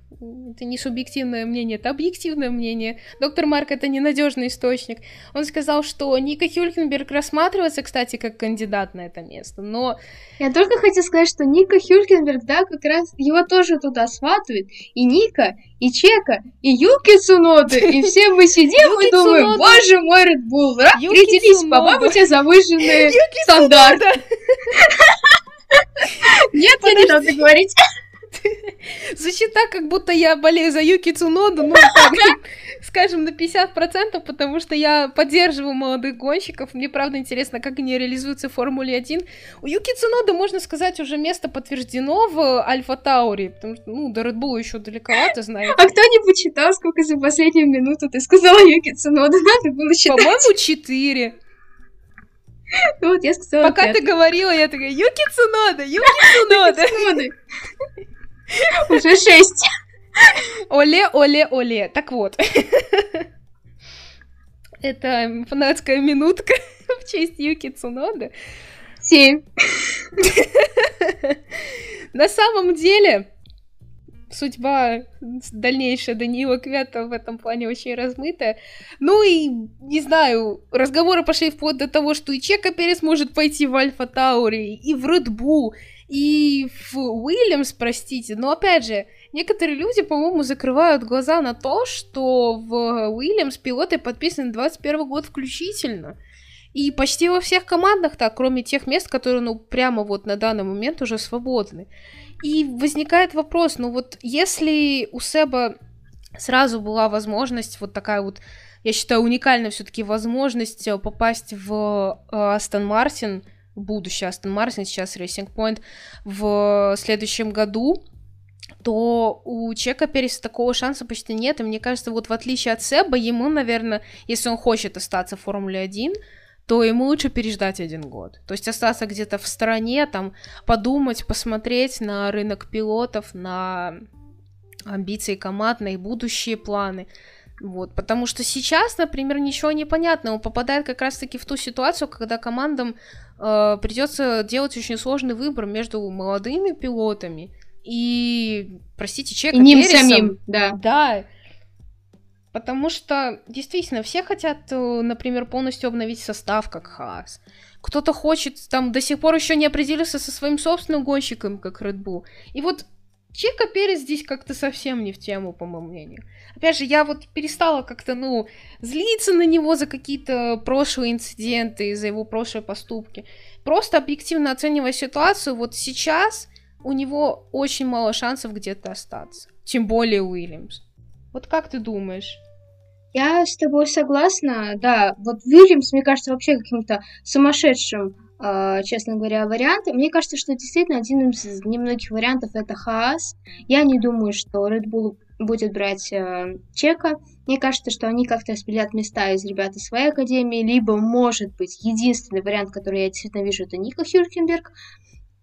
это не субъективное мнение, это объективное мнение. Доктор Марк это ненадежный источник. Он сказал, что Ника Хюлькенберг рассматривается, кстати, как кандидат на это место, но
Я только хотела сказать, что Ника Хюлькенберг, да, как раз его тоже туда сватают. И Ника, и Чека, и Юки Цунода. И все мы сидим и думаем, боже мой, Bull,
Юки
определись, по-моему, тебя завышенные стандарты. Нет, я не надо говорить.
Звучит так, как будто я болею за Юки Цуноду, ну, так, скажем, на 50%, потому что я поддерживаю молодых гонщиков. Мне, правда, интересно, как они реализуются в Формуле 1. У Юки Цуноды, можно сказать, уже место подтверждено в Альфа Таури, потому что, ну, до Red Bull еще далековато, знаете.
А кто-нибудь читал, сколько за последнюю минуту ты сказала Юки Цунода? Надо было считать.
По-моему, 4.
Ну Вот я сказала
Пока
пять.
ты говорила, я такая, Юки Цунода, Юки Цунода.
Уже шесть.
Оле, оле, оле. Так вот. Это фанатская минутка в честь Юки Цуноды.
7.
На самом деле, судьба дальнейшая Даниила Квята в этом плане очень размытая. Ну и, не знаю, разговоры пошли вплоть до того, что и Чека Перес может пойти в Альфа Таури, и в Bull, и в Уильямс, простите. Но опять же, некоторые люди, по-моему, закрывают глаза на то, что в Уильямс пилоты подписаны 21 год включительно. И почти во всех командах так, кроме тех мест, которые, ну, прямо вот на данный момент уже свободны. И возникает вопрос, ну вот если у Себа сразу была возможность, вот такая вот, я считаю, уникальная все-таки возможность э, попасть в э, Астон Мартин, будущее Астон Мартин, сейчас Racing Point, в следующем году, то у Чека Переса такого шанса почти нет, и мне кажется, вот в отличие от Себа, ему, наверное, если он хочет остаться в Формуле 1, то ему лучше переждать один год. То есть остаться где-то в стороне, там, подумать, посмотреть на рынок пилотов, на амбиции команд, на их будущие планы. Вот, потому что сейчас, например, ничего не понятно. Он попадает как раз-таки в ту ситуацию, когда командам э, придется делать очень сложный выбор между молодыми пилотами и, простите, человеком.
И ним Пересом. самим, да.
Да. Потому что действительно все хотят, э, например, полностью обновить состав, как Хаас. Кто-то хочет, там до сих пор еще не определился со своим собственным гонщиком, как Red Bull. И вот Чека Перес здесь как-то совсем не в тему, по моему мнению. Опять же, я вот перестала как-то, ну, злиться на него за какие-то прошлые инциденты, за его прошлые поступки. Просто объективно оценивая ситуацию, вот сейчас у него очень мало шансов где-то остаться. Тем более Уильямс. Вот как ты думаешь?
Я с тобой согласна, да. Вот Вильямс, мне кажется, вообще каким-то сумасшедшим, честно говоря, вариантом. Мне кажется, что действительно один из немногих вариантов это Хаас. Я не думаю, что Red Bull будет брать э, Чека. Мне кажется, что они как-то распределят места из ребят из своей академии, либо, может быть, единственный вариант, который я действительно вижу, это Ника Хюркенберг.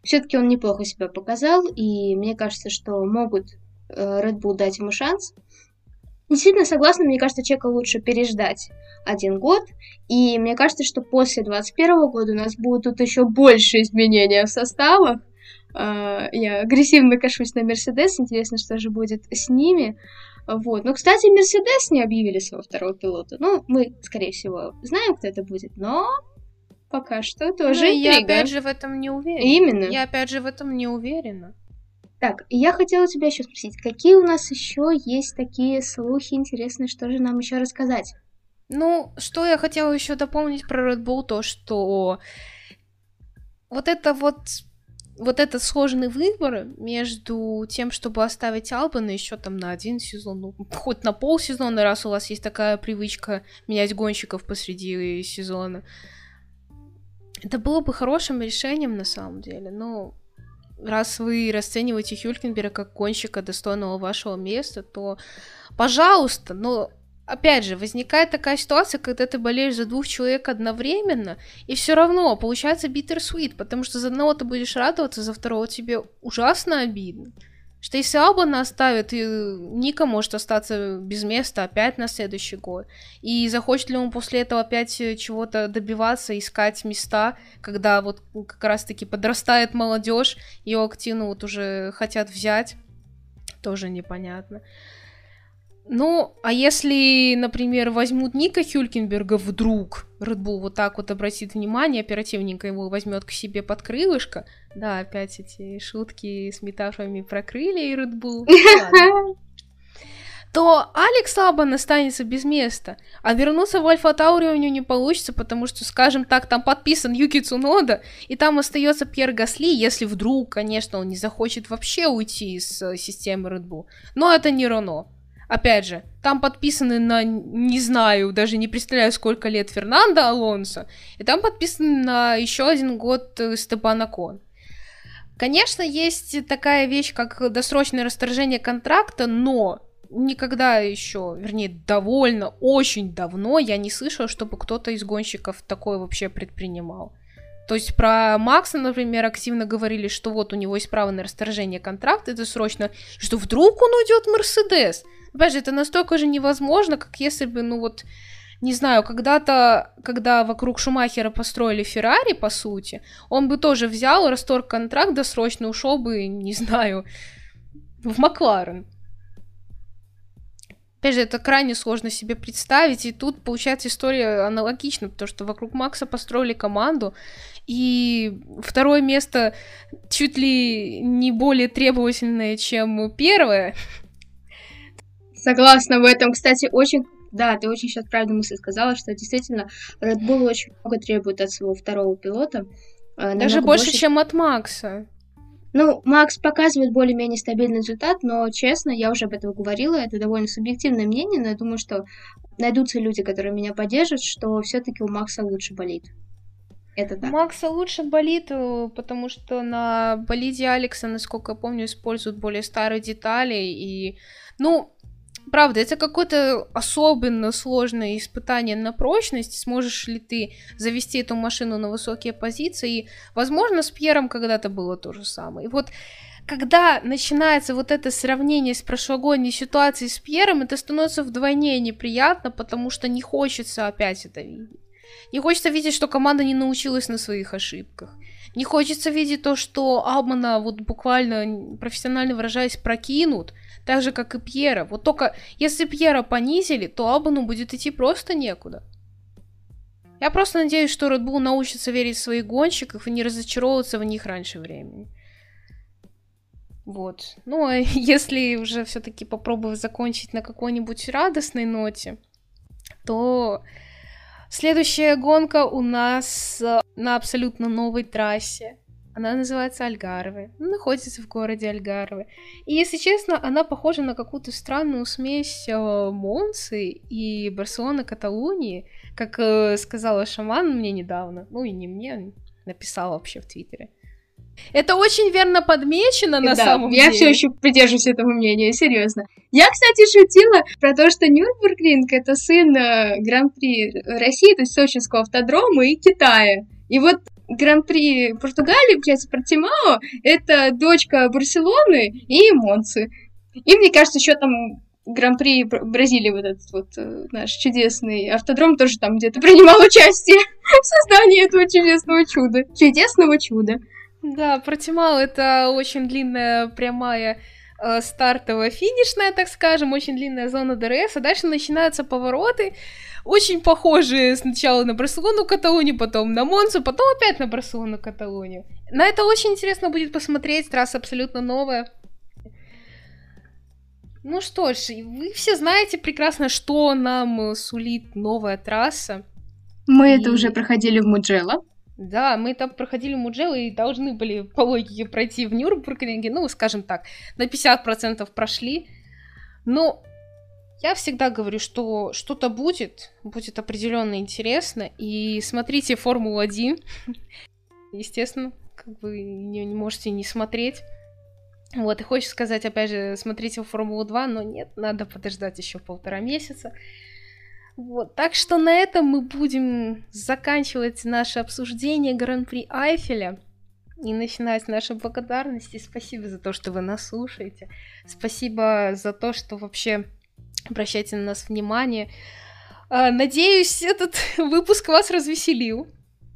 Все-таки он неплохо себя показал, и мне кажется, что могут э, Red Bull дать ему шанс. Действительно согласна, мне кажется, Чека лучше переждать один год. И мне кажется, что после 2021 года у нас будут тут еще больше изменения в составах. А, я агрессивно кашусь на Мерседес. Интересно, что же будет с ними. Вот. Но, кстати, Мерседес не объявили своего второго пилота. Ну, мы, скорее всего, знаем, кто это будет, но пока что тоже ну,
я опять же в этом не уверена.
Именно.
Я опять же в этом не уверена.
Так, я хотела тебя еще спросить, какие у нас еще есть такие слухи интересные, что же нам еще рассказать?
Ну, что я хотела еще дополнить про Red Bull, то что вот это вот вот этот сложный выбор между тем, чтобы оставить Албана еще там на один сезон, ну, хоть на полсезона, раз у вас есть такая привычка менять гонщиков посреди сезона. Это было бы хорошим решением на самом деле, но раз вы расцениваете Хюлькенберга как гонщика, достойного вашего места, то, пожалуйста, но опять же, возникает такая ситуация, когда ты болеешь за двух человек одновременно, и все равно получается биттер-свит, потому что за одного ты будешь радоваться, за второго тебе ужасно обидно. Что если Албана оставит, и Ника может остаться без места опять на следующий год. И захочет ли он после этого опять чего-то добиваться, искать места, когда вот как раз-таки подрастает молодежь, ее активно вот уже хотят взять, тоже непонятно. Ну, а если, например, возьмут Ника Хюлькенберга вдруг, Red Bull вот так вот обратит внимание, оперативненько его возьмет к себе под крылышко, да, опять эти шутки с метафорами про крылья и Red Bull, ну то Алекс Абан останется без места, а вернуться в Альфа Таури у него не получится, потому что, скажем так, там подписан Юки Цунода, и там остается Пьер Гасли, если вдруг, конечно, он не захочет вообще уйти из э, системы Red Bull. Но это не Рено. Опять же, там подписаны на, не знаю, даже не представляю, сколько лет Фернандо Алонсо, и там подписаны на еще один год э, Степана Кон. Конечно, есть такая вещь, как досрочное расторжение контракта, но никогда еще, вернее, довольно, очень давно я не слышала, чтобы кто-то из гонщиков такое вообще предпринимал. То есть про Макса, например, активно говорили, что вот у него есть право на расторжение контракта, это срочно, что вдруг он уйдет в Мерседес. Опять же, это настолько же невозможно, как если бы, ну вот, не знаю, когда-то, когда вокруг Шумахера построили Феррари, по сути, он бы тоже взял, расторг контракт досрочно, ушел бы, не знаю, в Макларен. Опять же, это крайне сложно себе представить, и тут, получается, история аналогична, потому что вокруг Макса построили команду, и второе место чуть ли не более требовательное, чем первое.
Согласна в этом. Кстати, очень да, ты очень сейчас правильную мысль сказала, что действительно Red Bull очень много требует от своего второго пилота.
Э, Даже больше, больше, чем от Макса.
Ну, Макс показывает более-менее стабильный результат, но, честно, я уже об этом говорила, это довольно субъективное мнение, но я думаю, что найдутся люди, которые меня поддержат, что все-таки у Макса лучше болит. Это
так. Макса лучше болит, э, потому что на болиде Алекса, насколько я помню, используют более старые детали, и, ну, правда, это какое-то особенно сложное испытание на прочность, сможешь ли ты завести эту машину на высокие позиции, и, возможно, с Пьером когда-то было то же самое. И вот когда начинается вот это сравнение с прошлогодней ситуацией с Пьером, это становится вдвойне неприятно, потому что не хочется опять это видеть. Не хочется видеть, что команда не научилась на своих ошибках. Не хочется видеть то, что Алмана, вот буквально профессионально выражаясь, прокинут, так же, как и Пьера. Вот только если Пьера понизили, то Албану будет идти просто некуда. Я просто надеюсь, что Red Bull научится верить в своих гонщиков и не разочаровываться в них раньше времени. Вот. Ну, а если уже все-таки попробовать закончить на какой-нибудь радостной ноте, то следующая гонка у нас э, на абсолютно новой трассе. Она называется Альгарве, находится в городе Альгарве. И, если честно, она похожа на какую-то странную смесь э, Монсы и Барселоны Каталунии, как э, сказала Шаман мне недавно, ну и не мне, написала вообще в Твиттере. Это очень верно подмечено на
да,
самом
я
деле.
Я все еще придерживаюсь этого мнения, серьезно. Я, кстати, шутила про то, что Нюрнбургринг это сын э, Гран-при России, то есть Сочинского автодрома и Китая. И вот Гран-при Португалии, получается, Портимао, это дочка Барселоны и Монцы. И мне кажется, еще там Гран-при Бразилии, вот этот вот э, наш чудесный автодром, тоже там где-то принимал участие в создании этого чудесного чуда. Чудесного чуда.
Да, Портимао это очень длинная прямая э, стартовая финишная, так скажем, очень длинная зона ДРС, а дальше начинаются повороты, очень похожие сначала на Барселону Каталонию, потом на Монцу, потом опять на Барселону Каталонию. На это очень интересно будет посмотреть, трасса абсолютно новая. Ну что ж, вы все знаете прекрасно, что нам сулит новая трасса.
Мы и... это уже проходили в Муджело.
Да, мы там проходили Муджело и должны были по логике пройти в Нюрнбургринге, ну, скажем так, на 50% прошли. Но я всегда говорю, что что-то будет, будет определенно интересно, и смотрите Формулу-1. Естественно, как вы не, не можете не смотреть. Вот, и хочешь сказать, опять же, смотрите Формулу-2, но нет, надо подождать еще полтора месяца. Вот, так что на этом мы будем заканчивать наше обсуждение Гран-при Айфеля и начинать наши благодарности. Спасибо за то, что вы нас слушаете. Спасибо за то, что вообще обращайте на нас внимание. А, надеюсь, этот выпуск вас развеселил,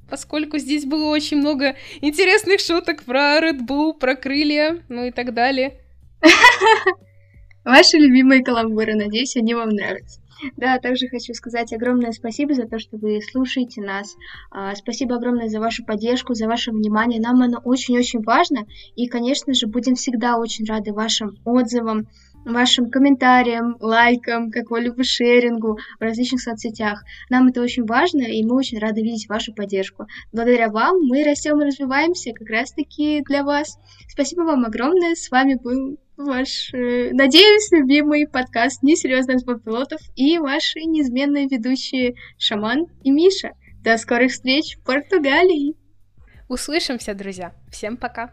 поскольку здесь было очень много интересных шуток про Red Bull, про крылья, ну и так далее.
Ваши любимые каламбуры, надеюсь, они вам нравятся. Да, также хочу сказать огромное спасибо за то, что вы слушаете нас. А, спасибо огромное за вашу поддержку, за ваше внимание. Нам оно очень-очень важно. И, конечно же, будем всегда очень рады вашим отзывам, вашим комментариям, лайкам, какому-либо шерингу в различных соцсетях. Нам это очень важно, и мы очень рады видеть вашу поддержку. Благодаря вам мы растем и развиваемся как раз-таки для вас. Спасибо вам огромное. С вами был ваш, э, надеюсь, любимый подкаст «Несерьезных пилотов» и ваши неизменные ведущие Шаман и Миша. До скорых встреч в Португалии!
Услышимся, друзья! Всем пока!